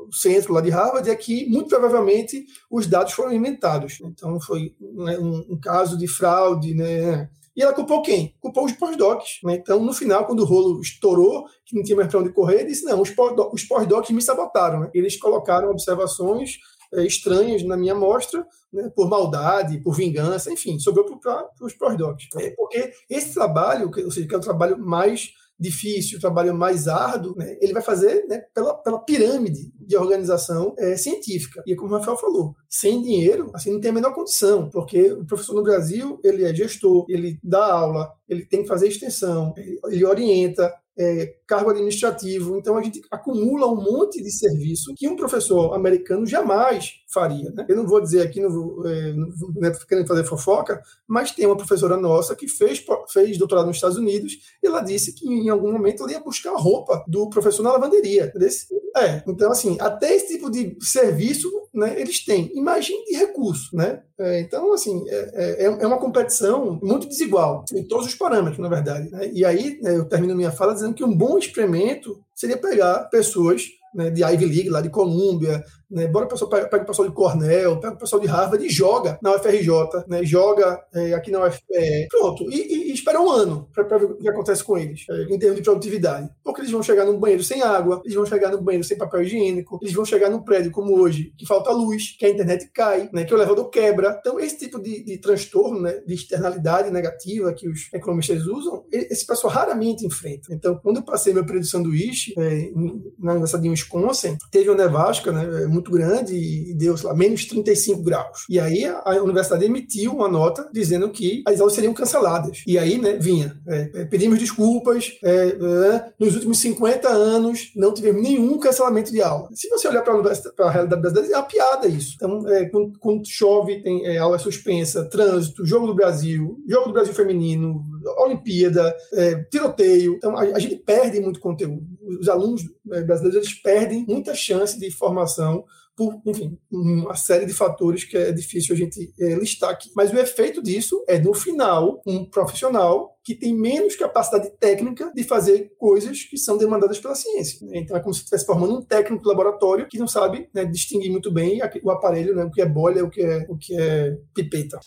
o centro lá de Harvard é que, muito provavelmente, os dados foram inventados. Então, foi né, um, um, caso de fraude, né, e ela culpou quem? Culpou os pós-docs. Né? Então, no final, quando o rolo estourou, que não tinha mais para onde correr, disse: não, os pós-docs me sabotaram. Né? Eles colocaram observações é, estranhas na minha amostra, né, por maldade, por vingança, enfim, sobrou para os pós-docs. É porque esse trabalho, ou seja, que é o trabalho mais difícil, trabalho mais árduo, né, ele vai fazer né, pela, pela pirâmide de organização é, científica. E como o Rafael falou, sem dinheiro, assim, não tem a menor condição, porque o professor no Brasil, ele é gestor, ele dá aula, ele tem que fazer extensão, ele, ele orienta, é, cargo administrativo. Então a gente acumula um monte de serviço que um professor americano jamais faria. Né? Eu não vou dizer aqui, não vou, é, não né, querendo fazer fofoca, mas tem uma professora nossa que fez, fez doutorado nos Estados Unidos e ela disse que em algum momento ela ia buscar a roupa do professor na lavanderia. Desse, é, então assim, até esse tipo de serviço né, eles têm. Imagine de recurso. Né? É, então, assim, é, é, é, uma competição muito desigual em todos os parâmetros, na verdade. Né? E aí né, eu termino minha fala dizendo que um bom experimento seria pegar pessoas né, de Ivy League, lá de Colômbia, né, bora pessoal, pega, pega o pessoal de Cornell, pega o pessoal de Harvard e joga na UFRJ, né, joga é, aqui na UFRJ, pronto, e, e, e, espera um ano para ver o que acontece com eles, é, em termos de produtividade. Porque eles vão chegar num banheiro sem água, eles vão chegar no banheiro sem papel higiênico, eles vão chegar num prédio como hoje, que falta luz, que a internet cai, né, que o elevador quebra. Então, esse tipo de, de transtorno, né, de externalidade negativa que os economistas usam, esse pessoal raramente enfrenta. Então, quando eu passei meu período de sanduíche é, na Universidade de Wisconsin, teve uma nevasca, né, muito grande e deu, sei lá, menos 35 graus. E aí a universidade emitiu uma nota dizendo que as aulas seriam canceladas. E aí, né, vinha, é, é pedimos desculpas, é, é, nos últimos 50 anos não tivemos nenhum cancelamento de aula. Se você olhar para a realidade brasileira, é uma piada isso. Então, é, quando, quando, chove, tem é, aula suspensa, trânsito, jogo do Brasil, jogo do Brasil feminino, Olimpíada, tiroteio. Então, a, a gente perde muito conteúdo. Os alunos brasileiros eles perdem muita chance de formação por, enfim, uma série de fatores que é difícil a gente é, listar aqui. Mas o efeito disso é, no final, um profissional que tem menos capacidade técnica de fazer coisas que são demandadas pela ciência. Né? Então é como se estivesse formando um técnico de laboratório que não sabe né, distinguir muito bem o aparelho, né, o que é bolha, o que é, o que é pipeta.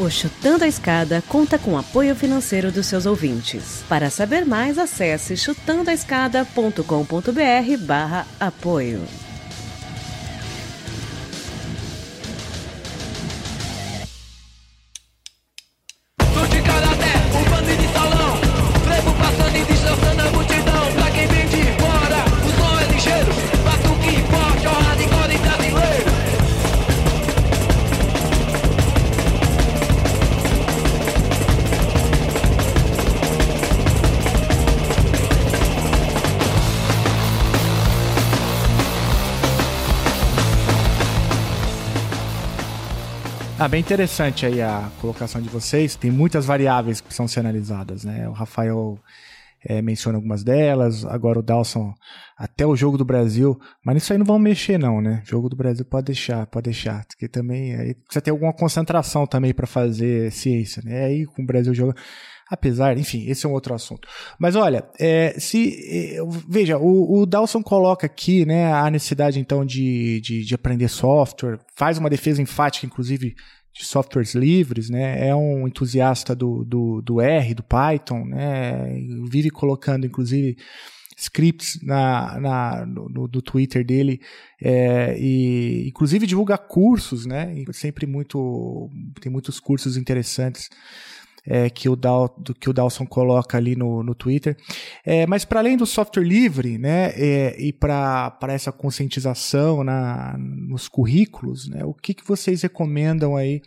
O Chutando a Escada conta com apoio financeiro dos seus ouvintes. Para saber mais, acesse chutandoaescada.com.br barra apoio.
Bem interessante aí a colocação de vocês. Tem muitas variáveis que precisam ser analisadas, né? O Rafael é, menciona algumas delas, agora o Dawson, até o jogo do Brasil, mas nisso aí não vão mexer não, né? Jogo do Brasil pode deixar, pode deixar, porque também aí precisa ter alguma concentração também para fazer ciência, né? Aí com o Brasil jogando Apesar, enfim, esse é um outro assunto. Mas olha, é, se é, veja, o, o Dawson coloca aqui né, a necessidade então de, de, de, aprender software, faz uma defesa enfática, inclusive, de softwares livres, né? É um entusiasta do, do, do R, do Python, né? Vive colocando, inclusive, scripts na, na, no, no Twitter dele é, e inclusive divulga cursos, né? Sempre muito tem muitos cursos interessantes é, que, o Dal, do, que o Dawson coloca ali no, no Twitter. É, mas para além do software livre, né, é, e para essa conscientização na, nos currículos, né, o que, que vocês recomendam aí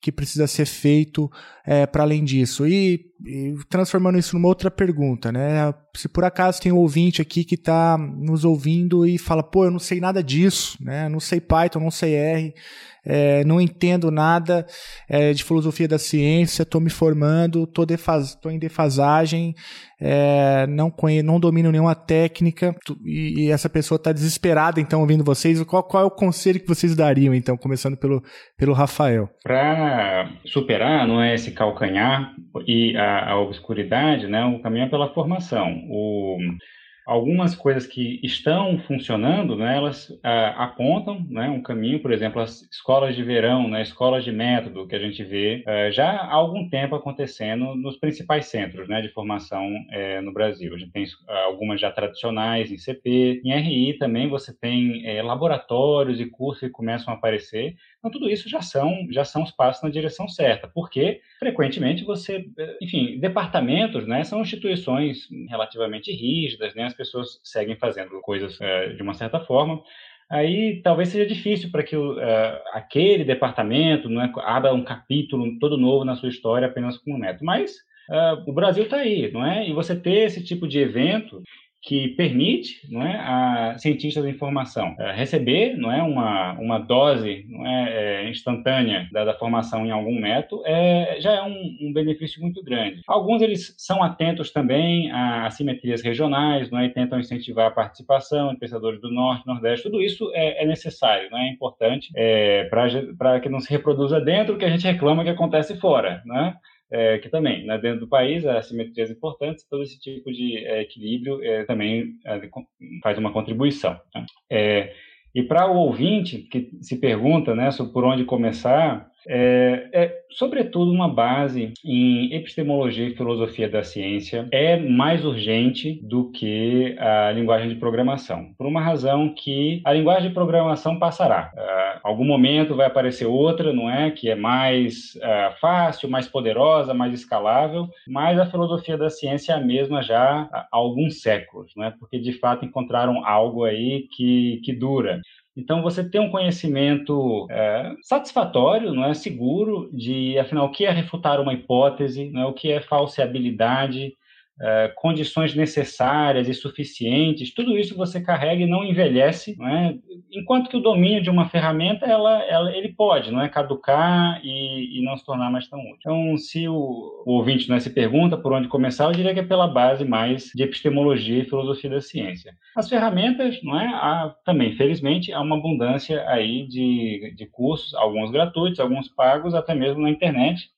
que precisa ser feito é, para além disso? E, e, transformando isso numa outra pergunta, né? Se por acaso tem um ouvinte aqui que está nos ouvindo e fala, pô, eu não sei nada disso, né? Não sei Python, não sei R, é, não entendo nada é, de filosofia da ciência, estou me formando, estou defas, em defasagem, é, não, não domino nenhuma técnica e, e essa pessoa está desesperada, então, ouvindo vocês. Qual, qual é o conselho que vocês dariam, então, começando pelo, pelo Rafael?
Para superar não é esse calcanhar e a, obscuridade, né, o caminho é pela formação. O algumas coisas que estão funcionando, né, elas apontam né, um caminho, por exemplo, as escolas de verão, né, escolas de método que a gente vê ah, já há algum tempo acontecendo nos principais centros né, de formação eh, no Brasil. A gente tem algumas já tradicionais em CP, em RI também você tem eh, laboratórios e cursos que começam a aparecer, Então, tudo isso já são, já são os passos na direção certa, porque, frequentemente, você, enfim, departamentos, né, são instituições relativamente rígidas, né, as pessoas seguem fazendo coisas é, de uma certa forma, aí talvez seja difícil para que uh, aquele departamento não é, abra um capítulo todo novo na sua história apenas com um neto. Mas uh, o Brasil está aí, não é? E você ter esse tipo de evento que permite não é, a cientistas da informação é, receber não é, uma, uma dose não é, é, instantânea da, da, formação em algum método é, já é um, um, benefício muito grande. Alguns eles são atentos também a assimetrias regionais não é, e tentam incentivar a participação de pensadores do Norte, Nordeste. Tudo isso é, é necessário, não é, importante é, para que não se reproduza dentro o que a gente reclama que acontece fora. Né? É, que também, né, dentro do país, há simetrias importantes, todo esse tipo de é, equilíbrio é, também é, faz uma contribuição. Né? É, e para o ouvinte que se pergunta né, sobre por onde começar, é, é, sobretudo, uma base em epistemologia e filosofia da ciência é mais urgente do que a linguagem de programação, por uma razão que a linguagem de programação passará. Uh, algum momento vai aparecer outra, não é, que é mais uh, fácil, mais poderosa, mais escalável, mas a filosofia da ciência é a mesma já há alguns séculos, não é, porque de fato encontraram algo aí que, que dura. Então, você tem um conhecimento é, satisfatório, não é? Seguro, de afinal o que é refutar uma hipótese, não é? O que é falseabilidade, é, condições necessárias e suficientes, tudo isso você carrega e não envelhece, não é? enquanto que o domínio de uma ferramenta ela, ela ele pode não é caducar e, e, não se tornar mais tão útil. Então, se o, o ouvinte não é, se pergunta por onde começar, eu diria que é pela base mais de epistemologia e filosofia da ciência. As ferramentas, não é, há, também, felizmente, há uma abundância aí de, de cursos, alguns gratuitos, alguns pagos, até mesmo na internet,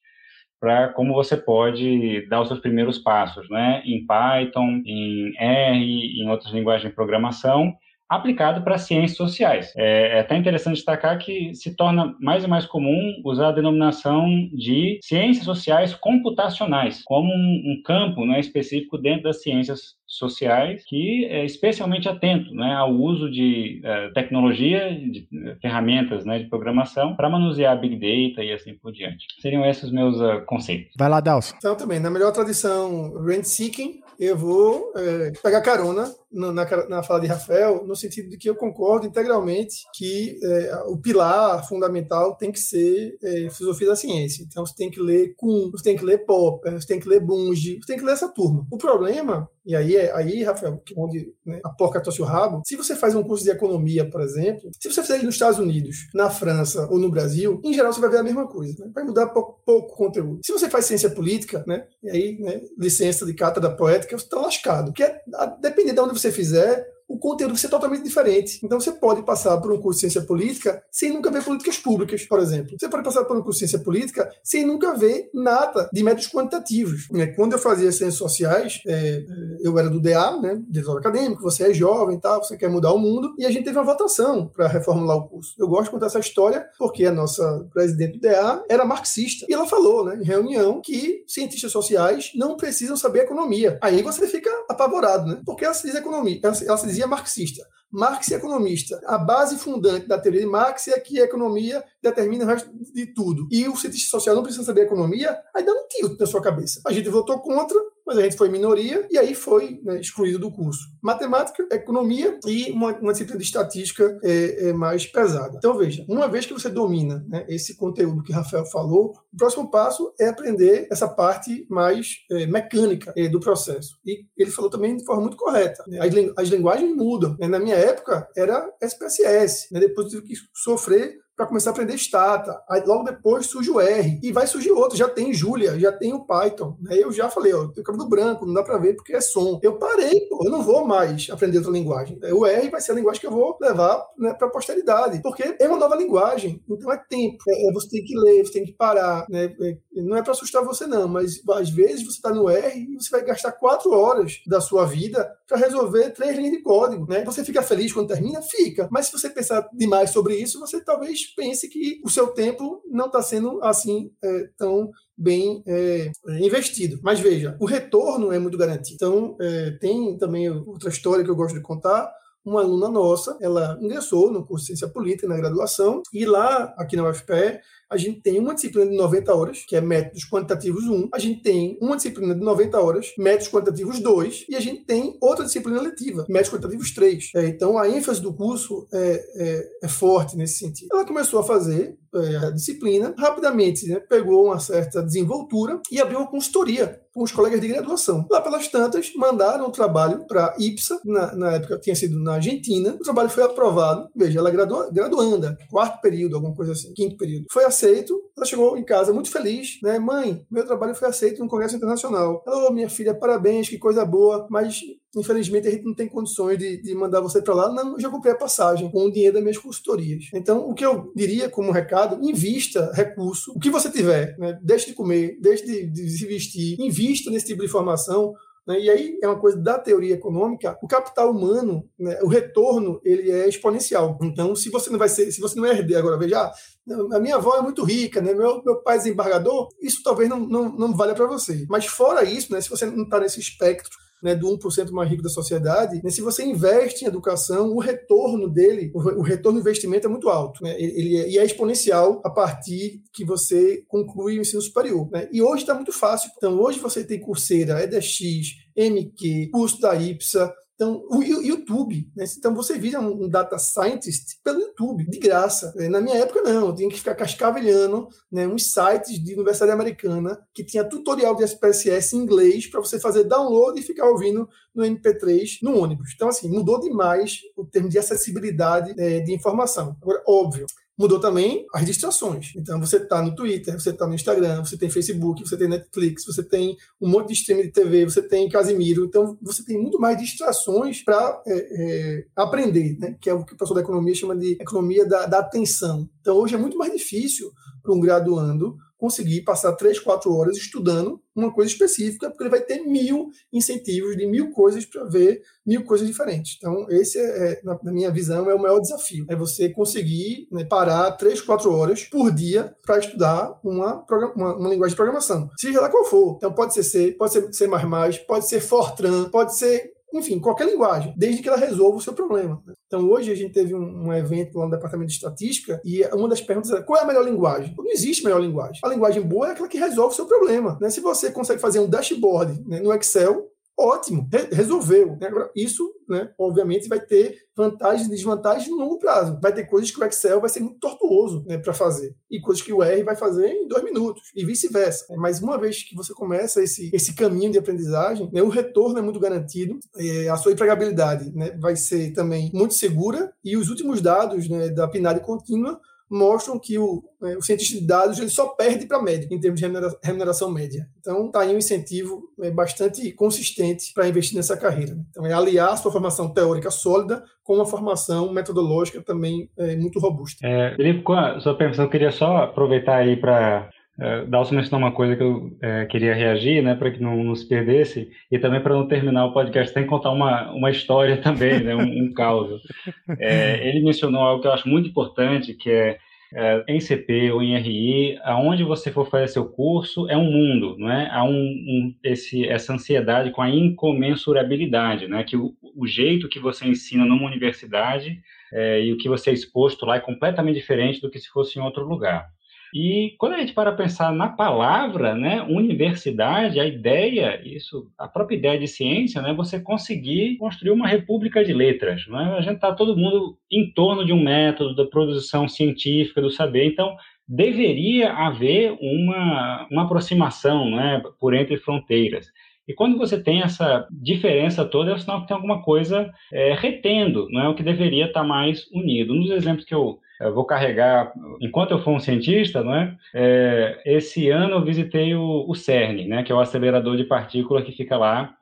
para como você pode dar os seus primeiros passos, né? Em Python, em R, em outras linguagens de programação, aplicado para ciências sociais. É, é, até interessante destacar que se torna mais e mais comum usar a denominação de ciências sociais computacionais, como um, um campo né, específico dentro das ciências sociais que é especialmente atento né, ao uso de uh, tecnologia, de uh, ferramentas né, de programação para manusear Big Data e assim por diante. Seriam esses os meus uh, conceitos.
Vai lá, Dalson.
Então, também, na melhor tradição rent-seeking, eu vou é, pegar carona na, na, na, fala de Rafael, no sentido de que eu concordo integralmente que é, o pilar fundamental tem que ser é, filosofia da ciência. Então você tem que ler Kuhn, você tem que ler Popper, você tem que ler Bunge, você tem que ler essa turma. O problema, e aí, é, aí Rafael, onde né, a porca tosse o rabo, se você faz um curso de economia, por exemplo, se você fizer ele nos Estados Unidos, na França ou no Brasil, em geral você vai ver a mesma coisa. Né? Vai mudar pouco, pouco conteúdo. Se você faz ciência política, né, e aí, né, licença de cátedra poética, você está lascado. Porque, a, dependendo de onde você fizer, o conteúdo vai ser totalmente diferente. Então você pode passar por um curso de ciência política sem nunca ver políticas públicas, por exemplo. Você pode passar por um curso de ciência política sem nunca ver nada de métodos quantitativos. Né? Quando eu fazia ciências sociais, é, eu era do DA, né, diretor acadêmico, você é jovem, tá, você quer mudar o mundo, e a gente teve uma votação para reformular o curso. Eu gosto de contar essa história porque a nossa presidente do DA era marxista. E ela falou, né, em reunião, que cientistas sociais não precisam saber economia. Aí você fica apavorado, né? Porque ela se diz economia, ela, se dizia marxista. Marx é economista. A base fundante da teoria de Marx é que a economia determina o resto de tudo. E o cientista social não precisa saber economia, dá um tilt na sua cabeça. A gente votou contra, mas a gente foi minoria e aí foi né, excluído do curso. Matemática, economia e uma, uma disciplina de estatística é, é, mais pesada. Então, veja, uma vez que você domina né, esse conteúdo que Rafael falou, o próximo passo é aprender essa parte mais é, mecânica é, do processo. E ele falou também de forma muito correta. Né? As, as linguagens mudam. Né? Na minha época, era SPSS. Né? Depois tive que sofrer para começar a aprender Stata. Aí logo depois surge o R e vai surgir outro. Já tem Julia, já tem o Python. Aí eu já falei, ó, tem cabelo branco, não dá para ver porque é som. Eu parei, pô, eu não vou mais aprender outra linguagem. O R vai ser a linguagem que eu vou levar né, para a posteridade, porque é uma nova linguagem. Então é tempo. É, é, você tem que ler, você tem que parar. Né? É, não é para assustar você não, mas às vezes você está no R e você vai gastar quatro horas da sua vida para resolver três linhas de código. Né? Você fica feliz quando termina? Fica. Mas se você pensar demais sobre isso, você talvez pense que o seu tempo não está sendo assim é, tão bem é, investido. Mas veja, o retorno é muito garantido. Então, é, tem também outra história que eu gosto de contar. Uma aluna nossa, ela ingressou no curso de Ciência Política na graduação, e lá, aqui na UFPE, a gente tem uma disciplina de 90 horas, que é métodos quantitativos 1, a gente tem uma disciplina de 90 horas, métodos quantitativos 2, e a gente tem outra disciplina letiva, métodos quantitativos 3. É, então, a ênfase do curso é, é, é forte nesse sentido. Ela começou a fazer é, a disciplina, rapidamente né, pegou uma certa desenvoltura e abriu uma consultoria os colegas de graduação. Lá pelas tantas, mandaram o trabalho para IPSA, na, na, época tinha sido na Argentina. O trabalho foi aprovado. Veja, ela é gradua, graduanda, quarto período, alguma coisa assim, quinto período. Foi aceito, ela chegou em casa muito feliz, né? Mãe, meu trabalho foi aceito no Congresso Internacional. Ela, oh, minha filha, parabéns, que coisa boa, mas infelizmente a gente não tem condições de, de mandar você para lá. Não, eu já comprei a passagem com o dinheiro das minhas consultorias. Então, o que eu diria como recado, invista recurso, o que você tiver, né? deixe de comer, deixe de, de se vestir, invista nesse tipo de informação, né? E aí é uma coisa da teoria econômica, o capital humano, né, o retorno, ele é exponencial. Então, se você não vai ser, se você não é herdeiro, agora veja, ah, a minha avó é muito rica, né? meu, meu pai é desembargador, isso talvez não, não, não valha para você. Mas fora isso, né, se você não está nesse espectro né, do 1% mais rico da sociedade, né, se você investe em educação, o retorno dele, o, retorno do investimento é muito alto. Né, ele é, e é exponencial a partir que você conclui o ensino superior. Né, e hoje está muito fácil. Então, hoje você tem Coursera, EDX, MQ, curso da IPSA, então, o YouTube, né? então você vira um data scientist pelo YouTube, de graça. É, na minha época, não, eu tinha que ficar cascavelhando né, uns sites de Universidade Americana que tinha tutorial de SPSS em inglês para você fazer download e ficar ouvindo no MP3 no ônibus. Então, assim, mudou demais o termo de acessibilidade é, de informação. Agora, óbvio, Mudou também as distrações. Então você está no Twitter, você está no Instagram, você tem Facebook, você tem Netflix, você tem um monte de streaming de TV, você tem Casimiro. Então você tem muito mais distrações para é, é, aprender, né? que é o que o pessoal da economia chama de economia da, da atenção. Então hoje é muito mais difícil para um graduando conseguir passar três, quatro horas estudando uma coisa específica, porque ele vai ter mil incentivos de mil coisas para ver mil coisas diferentes. Então, esse é, é, na, minha visão, é o maior desafio. É você conseguir né, parar três, quatro horas por dia para estudar uma, uma, uma, linguagem de programação. Seja lá qual for. Então, pode ser C, pode ser C++, pode ser Fortran, pode ser enfim, qualquer linguagem, desde que ela resolva o seu problema. Então, hoje a gente teve um, um, evento lá no Departamento de Estatística e uma das perguntas era qual é a melhor linguagem? Não existe melhor linguagem. A linguagem boa é aquela que resolve o seu problema. Né? Se você consegue fazer um dashboard né, no Excel, ótimo, re resolveu. Né? Agora, isso, né, obviamente, vai ter vantagens e desvantagens no longo prazo. Vai ter coisas que o Excel vai ser muito tortuoso né, para fazer, e coisas que o R vai fazer em dois minutos, e vice-versa. Mas uma vez que você começa esse, esse caminho de aprendizagem, né, o retorno é muito garantido, é, a sua empregabilidade né, vai ser também muito segura, e os últimos dados né, da PNAD contínua mostram que o, né, o cientista de dados ele só perde para a média, em termos de remuneração média. Então, está aí um incentivo é, bastante consistente para investir nessa carreira. Então, é aliar a sua formação teórica sólida com uma formação metodológica também é, muito robusta.
É, Felipe, com a sua permissão, eu queria só aproveitar aí para é, Dalson mencionou uma coisa que eu é, queria reagir, né, para que não, não, se perdesse, e também para não terminar o podcast sem contar uma, uma história (laughs) também, né, um, um caos. É, ele mencionou algo que eu acho muito importante, que é, é, em CP ou em RI, aonde você for fazer seu curso, é um mundo, não é? Há um, um esse, essa ansiedade com a incomensurabilidade, né, que o, o jeito que você ensina numa universidade é, e o que você é exposto lá é completamente diferente do que se fosse em outro lugar. E quando a gente para pensar na palavra, né, universidade, a ideia, isso, a própria ideia de ciência, né, você conseguir construir uma república de letras, né? A gente está todo mundo em torno de um método da produção científica do saber, então deveria haver uma, uma aproximação, né, por entre fronteiras. E quando você tem essa diferença toda, é o sinal que tem alguma coisa é, retendo, não é o que deveria estar tá mais unido. Um dos exemplos que eu eu vou carregar, enquanto eu for um cientista, não é? é esse ano eu visitei o, o, CERN, né, que é o acelerador de partículas que fica lá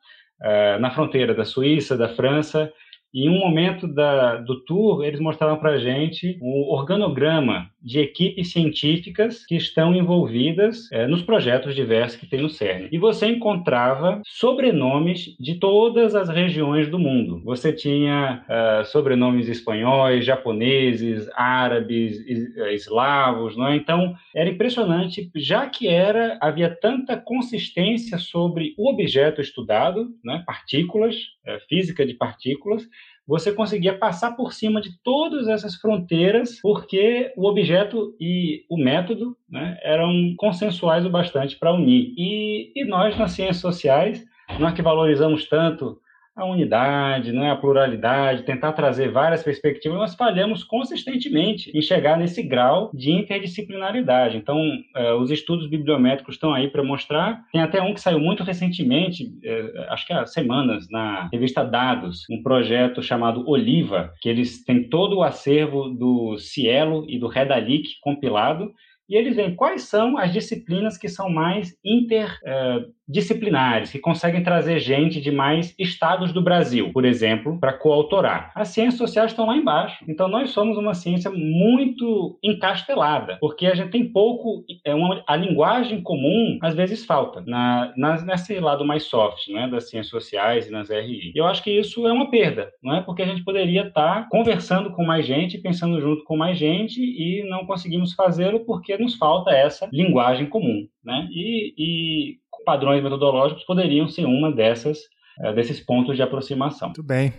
é, na fronteira da Suíça, da França, em um momento da, do tour, eles mostraram para a gente o organograma de equipes científicas que estão envolvidas é, nos projetos diversos que tem no CERN. E você encontrava sobrenomes de todas as regiões do mundo. Você tinha uh, sobrenomes espanhóis, japoneses, árabes, eh, eslavos, não é? Então, era impressionante, já que era havia tanta consistência sobre o objeto estudado, né? partículas, uh, física de partículas, você conseguia passar por cima de todas essas fronteiras, porque o objeto e o método né, eram consensuais o bastante para unir. E, e nós, nas ciências sociais, nós que valorizamos tanto a unidade, não é a pluralidade, tentar trazer várias perspectivas, nós falhamos consistentemente em chegar nesse grau de interdisciplinaridade. Então, eh, os estudos bibliométricos estão aí para mostrar. Tem até um que saiu muito recentemente, eh, acho que há semanas, na revista Dados, um projeto chamado Oliva, que eles têm todo o acervo do Cielo e do Redalic compilado, e eles veem quais são as disciplinas que são mais interdisciplinares, que conseguem trazer gente de mais estados do Brasil, por exemplo, para coautorar. As ciências sociais estão lá embaixo. Então, nós somos uma ciência muito encastelada, porque a gente tem pouco. É uma, a linguagem comum, às vezes, falta na, na, nesse lado mais soft né, das ciências sociais e nas RI. Eu acho que isso é uma perda, não é? Porque a gente poderia estar tá conversando com mais gente, pensando junto com mais gente e não conseguimos fazê-lo porque nos falta essa linguagem comum, né? E, e padrões metodológicos poderiam ser uma dessas eh, desses pontos de aproximação.
Muito bem.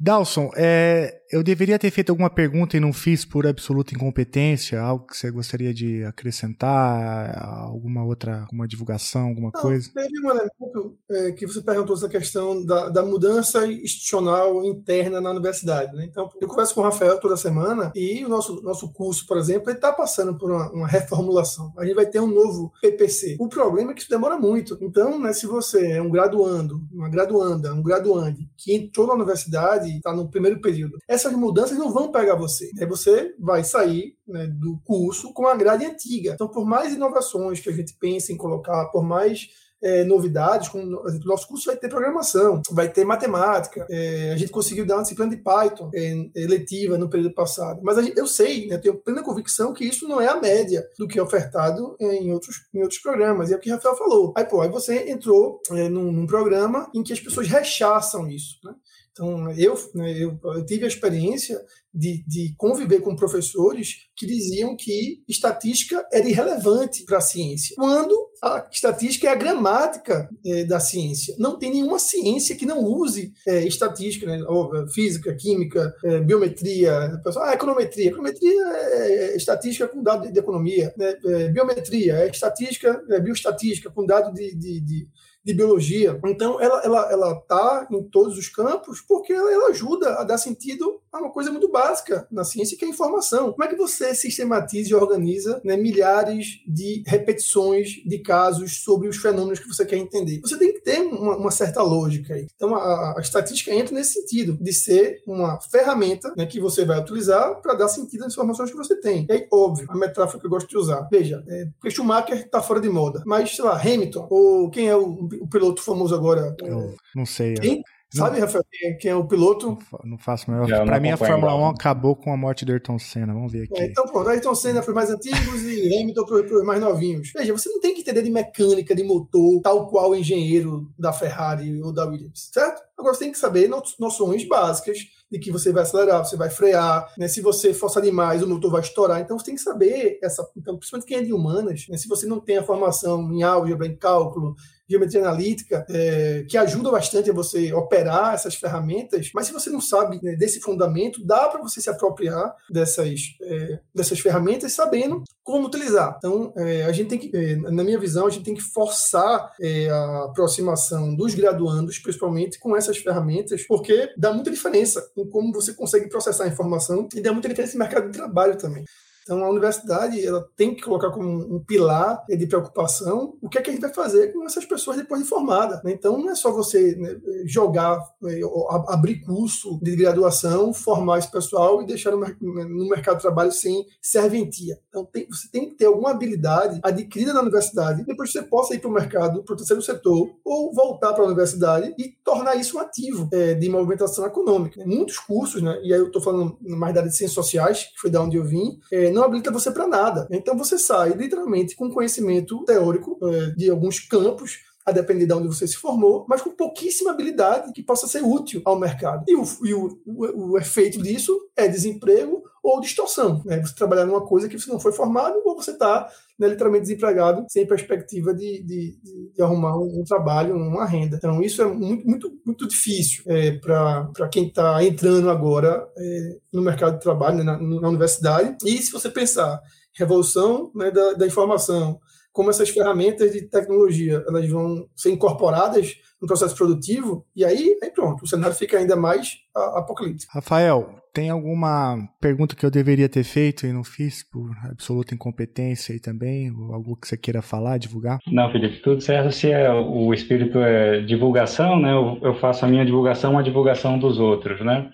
Dalson, é, eu deveria ter feito alguma pergunta e não fiz por absoluta incompetência, algo que você gostaria de acrescentar, alguma outra, alguma divulgação, alguma
não,
coisa?
Teve um elemento é, que você perguntou essa questão da, da, mudança institucional interna na universidade. Né? Então, eu converso com o Rafael toda semana e o nosso, nosso curso, por exemplo, está passando por uma, uma, reformulação. A gente vai ter um novo PPC. O problema é que isso demora muito. Então, né, se você é um graduando, uma graduanda, um graduande que entrou na universidade, está no primeiro período, essas mudanças não vão pegar você. Aí você vai sair né, do curso com a grade antiga. Então, por mais inovações que a gente pense em colocar, por mais é, novidades, como o nosso curso vai ter programação, vai ter matemática, é, a gente conseguiu dar uma disciplina de Python é, eletiva no período passado, mas gente, eu sei, né, tenho plena convicção que isso não é a média do que é ofertado em outros, em outros programas, e é o que o Rafael falou. Aí, pô, aí você entrou é, num, num, programa em que as pessoas rechaçam isso, né? Então, eu, eu, eu, tive a experiência de, de, conviver com professores que diziam que estatística era irrelevante para a ciência, quando a estatística é a gramática é, da ciência. Não tem nenhuma ciência que não use é, estatística, né? Ou, é, física, química, é, biometria, pessoal, ah, econometria. Econometria é, é estatística com dado de, economia, né? biometria é estatística, é bioestatística com dado de, de, de de biologia. Então, ela está ela, ela tá em todos os campos porque ela, ela, ajuda a dar sentido a uma coisa muito básica na ciência, que é a informação. Como é que você sistematiza e organiza né, milhares de repetições de casos sobre os fenômenos que você quer entender? Você tem que ter uma, uma certa lógica aí. Então, a, a, estatística entra nesse sentido, de ser uma ferramenta né, que você vai utilizar para dar sentido às informações que você tem. Aí, óbvio, a metáfora que eu gosto de usar. Veja, é, porque Schumacher está fora de moda, mas, sei lá, Hamilton, ou quem é o o piloto famoso agora?
Eu não sei.
Quem? Sabe, Rafael, quem é o piloto?
Não faço mais. Para mim, a Fórmula 1 acabou com a morte do Ayrton Senna. Vamos ver aqui.
É, então, pronto. Ayrton Senna para os mais antigos e Hamilton para os mais novinhos. Veja, você não tem que entender de mecânica, de motor, tal qual o engenheiro da Ferrari ou da Williams, certo? Agora, você tem que saber noções básicas de que você vai acelerar, você vai frear, né? Se você forçar demais, o motor vai estourar. Então você tem que saber essa, então, principalmente quem é de humanas, né? se você não tem a formação em álgebra, em cálculo, geometria analítica, é, que ajuda bastante a você operar essas ferramentas, mas se você não sabe né, desse fundamento, dá para você se apropriar dessas, é, dessas ferramentas sabendo como utilizar. Então, é, a gente tem que, é, na minha visão, a gente tem que forçar é, a aproximação dos graduandos, principalmente com essas ferramentas, porque dá muita diferença em como você consegue processar a informação e dá muita diferença no mercado de trabalho também. Então, a universidade ela tem que colocar como um pilar de preocupação o que é que a gente vai fazer com essas pessoas depois de formada. Né? Então, não é só você né, jogar, né, abrir curso de graduação, formar esse pessoal e deixar no, no mercado de trabalho sem serventia. Então, tem, você tem que ter alguma habilidade adquirida na universidade, depois você possa ir para o mercado, para o terceiro setor, ou voltar para a universidade e tornar isso um ativo é, de movimentação econômica. Muitos cursos, né, e aí eu estou falando mais da área de ciências sociais, que foi da onde eu vim, é, não habilita você para nada. Então você sai literalmente com conhecimento teórico é, de alguns campos a depender de onde você se formou, mas com pouquíssima habilidade que possa ser útil ao mercado. E o, e o, o, o efeito disso é desemprego ou distorção. Né? Você trabalhar numa coisa que você não foi formado ou você está né, literalmente desempregado, sem perspectiva de, de, de arrumar um, um, trabalho, uma renda. Então, isso é muito, muito, muito difícil é, para quem está entrando agora é, no mercado de trabalho, né, na, na, universidade. E se você pensar revolução né, da, da informação, como essas ferramentas de tecnologia elas vão ser incorporadas no processo produtivo, e aí, aí pronto, o cenário fica ainda mais apocalíptico.
Rafael, tem alguma pergunta que eu deveria ter feito e não fiz por absoluta incompetência aí também? Ou algo que você queira falar, divulgar?
Não, Felipe, tudo certo. Se é, o espírito é divulgação, né? Eu, eu faço a minha divulgação, a divulgação dos outros, né?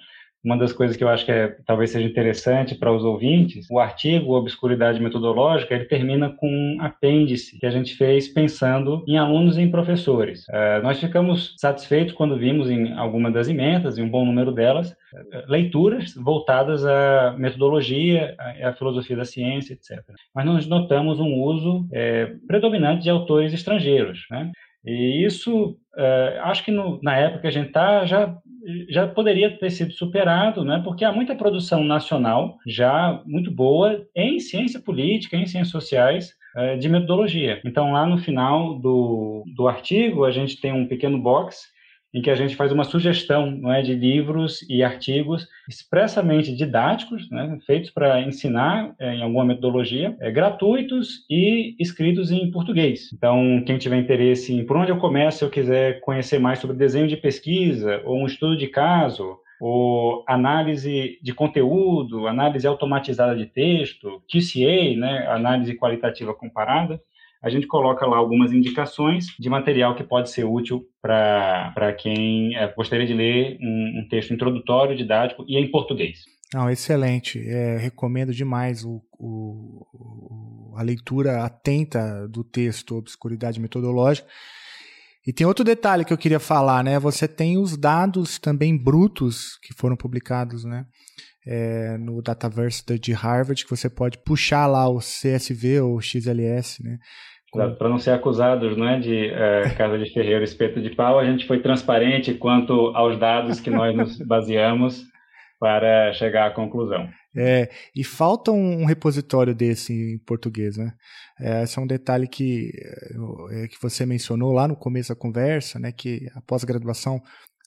Uma das coisas que eu acho que é, talvez seja interessante para os ouvintes, o artigo Obscuridade Metodológica, ele termina com um apêndice que a gente fez pensando em alunos e em professores. Uh, nós ficamos satisfeitos quando vimos em alguma das emendas, em um bom número delas, leituras voltadas à metodologia, à, filosofia da ciência, etc. Mas nós notamos um uso é, predominante de autores estrangeiros, né? E isso, uh, acho que no, na época a gente está, já já poderia ter sido superado, né? Porque há muita produção nacional já muito boa em ciência política, em ciências sociais, eh, de metodologia. Então, lá no final do, do artigo, a gente tem um pequeno box em que a gente faz uma sugestão não é, de livros e artigos expressamente didáticos, né, feitos para ensinar é, em alguma metodologia, é, gratuitos e escritos em português. Então, quem tiver interesse em por onde eu começo, se eu quiser conhecer mais sobre desenho de pesquisa ou um estudo de caso, ou análise de conteúdo, análise automatizada de texto, QCA, né, análise qualitativa comparada, a gente coloca lá algumas indicações de material que pode ser útil para quem é, gostaria de ler um, um, texto introdutório, didático e em português.
Não, excelente. É, recomendo demais o, o, a leitura atenta do texto Obscuridade Metodológica. E tem outro detalhe que eu queria falar, né? Você tem os dados também brutos que foram publicados, né? É, no Dataverse de Harvard, que você pode puxar lá o CSV ou XLS, né?
Para não ser acusados não é, de é, casa de ferreiro, espeto de pau, a gente foi transparente quanto aos dados que nós nos baseamos para chegar à conclusão.
É, e falta um repositório desse em português, né? É, esse é um detalhe que, é, que você mencionou lá no começo da conversa, né? Que a pós-graduação,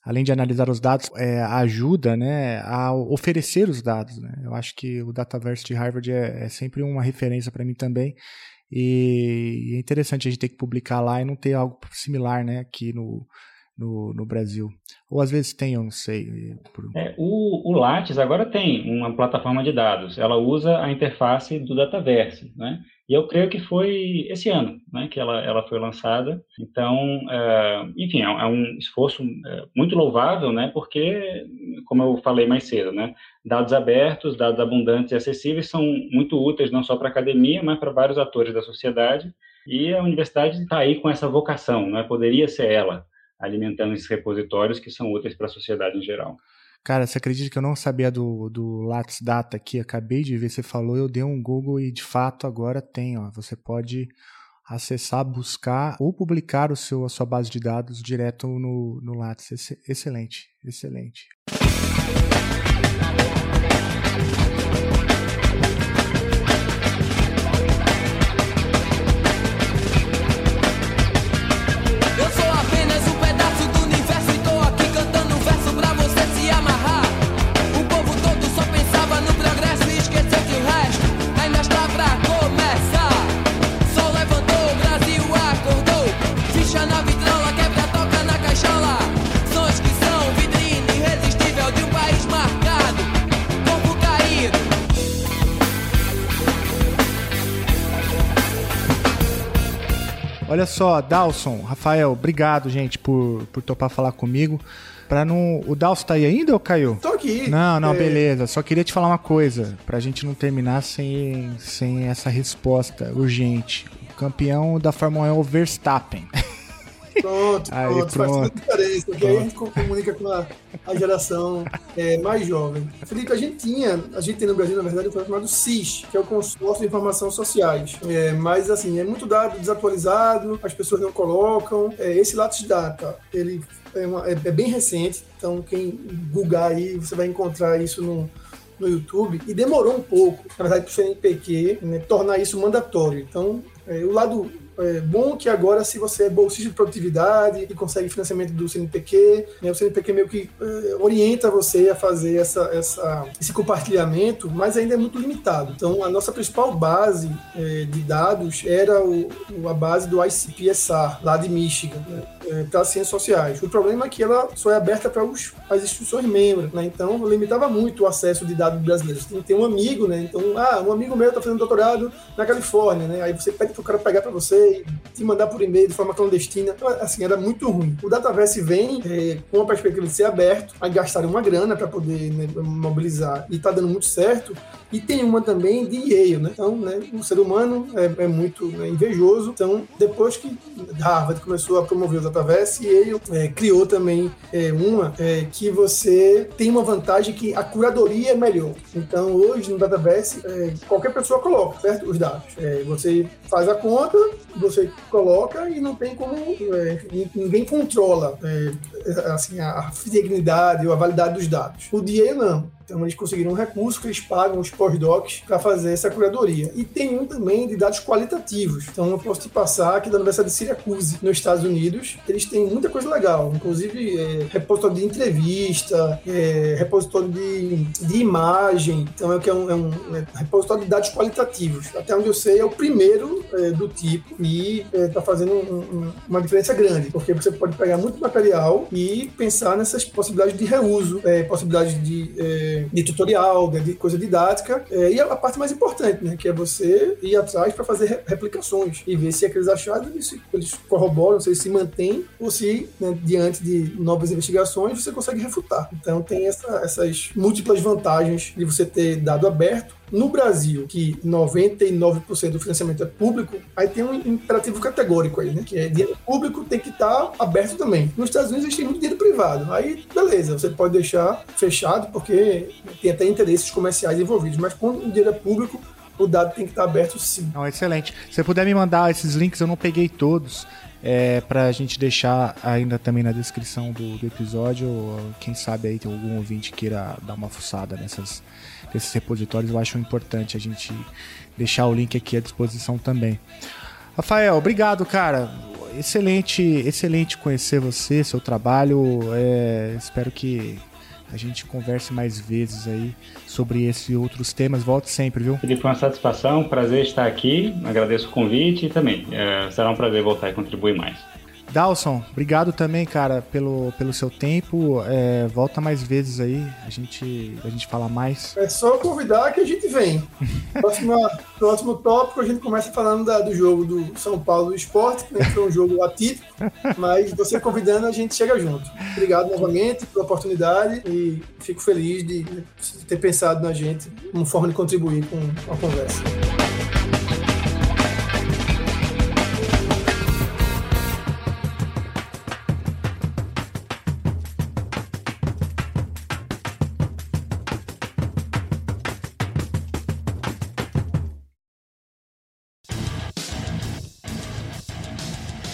além de analisar os dados, é, ajuda, né? A oferecer os dados, né? Eu acho que o Dataverse de Harvard é, é sempre uma referência para mim também. E é interessante a gente ter que publicar lá e não ter algo similar, né? Aqui no, no, no Brasil. Ou às vezes tem, eu não sei.
É, o, o Lattes agora tem uma plataforma de dados. Ela usa a interface do Dataverse, né? E eu creio que foi esse ano né, que ela, ela foi lançada. Então, é, enfim, é, é, um esforço é, muito louvável, né? Porque, como eu falei mais cedo, né? Dados abertos, dados abundantes e acessíveis são muito úteis não só para a academia, mas para vários atores da sociedade. E a universidade está aí com essa vocação, né? Poderia ser ela alimentando esses repositórios que são úteis para a sociedade em geral.
Cara, você acredita que eu não sabia do, do Lattes Data aqui? Acabei de ver, você falou, eu dei um Google e de fato agora tem, ó. Você pode acessar, buscar ou publicar o seu, a sua base de dados direto no, no Lattes. Excelente, excelente. Olha só, Dalson, Rafael, obrigado, gente, por, por topar falar comigo. Pra não. O Dalson tá aí ainda ou caiu?
Tô aqui.
Não, não, é... beleza. Só queria te falar uma coisa, pra gente não terminar sem, sem essa resposta urgente. O campeão da Fórmula 1 é o Verstappen. (laughs)
Pronto, aí, pronto, pronto. faz toda a diferença, porque aí a gente comunica com a, a geração é, mais jovem. Felipe, a gente tinha, a gente tem no Brasil, na verdade, um programa chamado CIS, que é o Consórcio de Informações Sociais. É, mas, assim, é muito dado desatualizado, as pessoas não colocam. É, esse Lattes Data, ele é, uma, é, é, bem recente, então quem googar aí, você vai encontrar isso no, no YouTube e demorou um pouco, na verdade, para o CNPq né, tornar isso mandatório. Então, é, o lado é bom que agora, se você é bolsista de produtividade e consegue financiamento do CNPq, né, o CNPq meio que é, orienta você a fazer essa, essa, esse compartilhamento, mas ainda é muito limitado. Então, a nossa principal base é, de dados era o, a base do ICPSR, lá de Michigan. Né? é, para ciências sociais. O problema é que ela só é aberta para as instituições membros, né? Então limitava muito o acesso de dados brasileiros. Tem que ter um amigo, né? Então, ah, um amigo meu está fazendo doutorado na Califórnia, né? Aí você pede para o cara pegar para você e te mandar por e-mail de forma clandestina. Então, assim, era muito ruim. O Dataverse vem é, com a perspectiva de ser aberto, a gastar uma grana para poder né, mobilizar e está dando muito certo. E tem uma também de Yale, né? Então, né, o ser humano é, é muito né, invejoso. Então, depois que Harvard começou a promover os Dataverse, Yale é, criou também é, uma é, que você tem uma vantagem que a curadoria é melhor. Então, hoje no Dataverse, é, qualquer pessoa coloca, certo? Os dados. Você faz a conta, você coloca e não tem como... ninguém controla assim, a fidelidade ou a validade dos dados. O DA não. Então eles conseguiram um recurso que eles pagam os pós-docs para fazer essa curadoria. E tem um também de dados qualitativos. Então eu posso te passar aqui da Universidade de Syracuse, nos Estados Unidos. Eles têm muita coisa legal, inclusive é, repositório de entrevista, é, repositório de, de imagem. Então é, que é um, é um é, repositório de dados qualitativos. Até onde eu sei é o primeiro é, do tipo e está é, fazendo um, um, uma diferença grande, porque você pode pegar muito material e pensar nessas possibilidades de reuso, possibilidades de de tutorial, de coisa didática. É, e a parte mais importante, né, que é você ir atrás para fazer replicações e ver se aqueles achados eles, eles corroboram, se eles se mantêm ou se, né, diante de novas investigações, você consegue refutar. Então, tem essa, essas múltiplas vantagens de você ter dado aberto no Brasil, que 99% do financiamento é público, aí tem um imperativo categórico aí, né? Que é dinheiro público tem que estar tá aberto também. Nos Estados Unidos existe muito dinheiro privado. Aí, beleza, você pode deixar fechado porque tem até interesses comerciais envolvidos. Mas quando o dinheiro é público, o dado tem que estar tá aberto sim.
Não, excelente. Se você puder me mandar esses links, eu não peguei todos. É, para a gente deixar ainda também na descrição do, do episódio. Quem sabe aí tem algum ouvinte queira dar uma fuçada nessas, desses repositórios, eu acho importante a gente deixar o link aqui à disposição também. Rafael, obrigado, cara. Excelente, excelente conhecer você, seu trabalho. É, espero que a gente converse mais vezes aí sobre esses e outros temas. Volte sempre, viu?
Felipe, foi uma satisfação, prazer estar aqui. Agradeço o convite e também é, será um prazer voltar e contribuir mais.
Dalson, obrigado também, cara, pelo, pelo seu tempo. É, volta mais vezes aí, a gente, a gente fala mais.
É só convidar que a gente vem. (laughs) Próxima, próximo tópico, a gente começa falando da, do jogo do São Paulo do Esporte, que foi um jogo atípico, mas você convidando, a gente chega junto. Obrigado novamente pela oportunidade e fico feliz de, de ter pensado na gente, uma forma de contribuir com a conversa.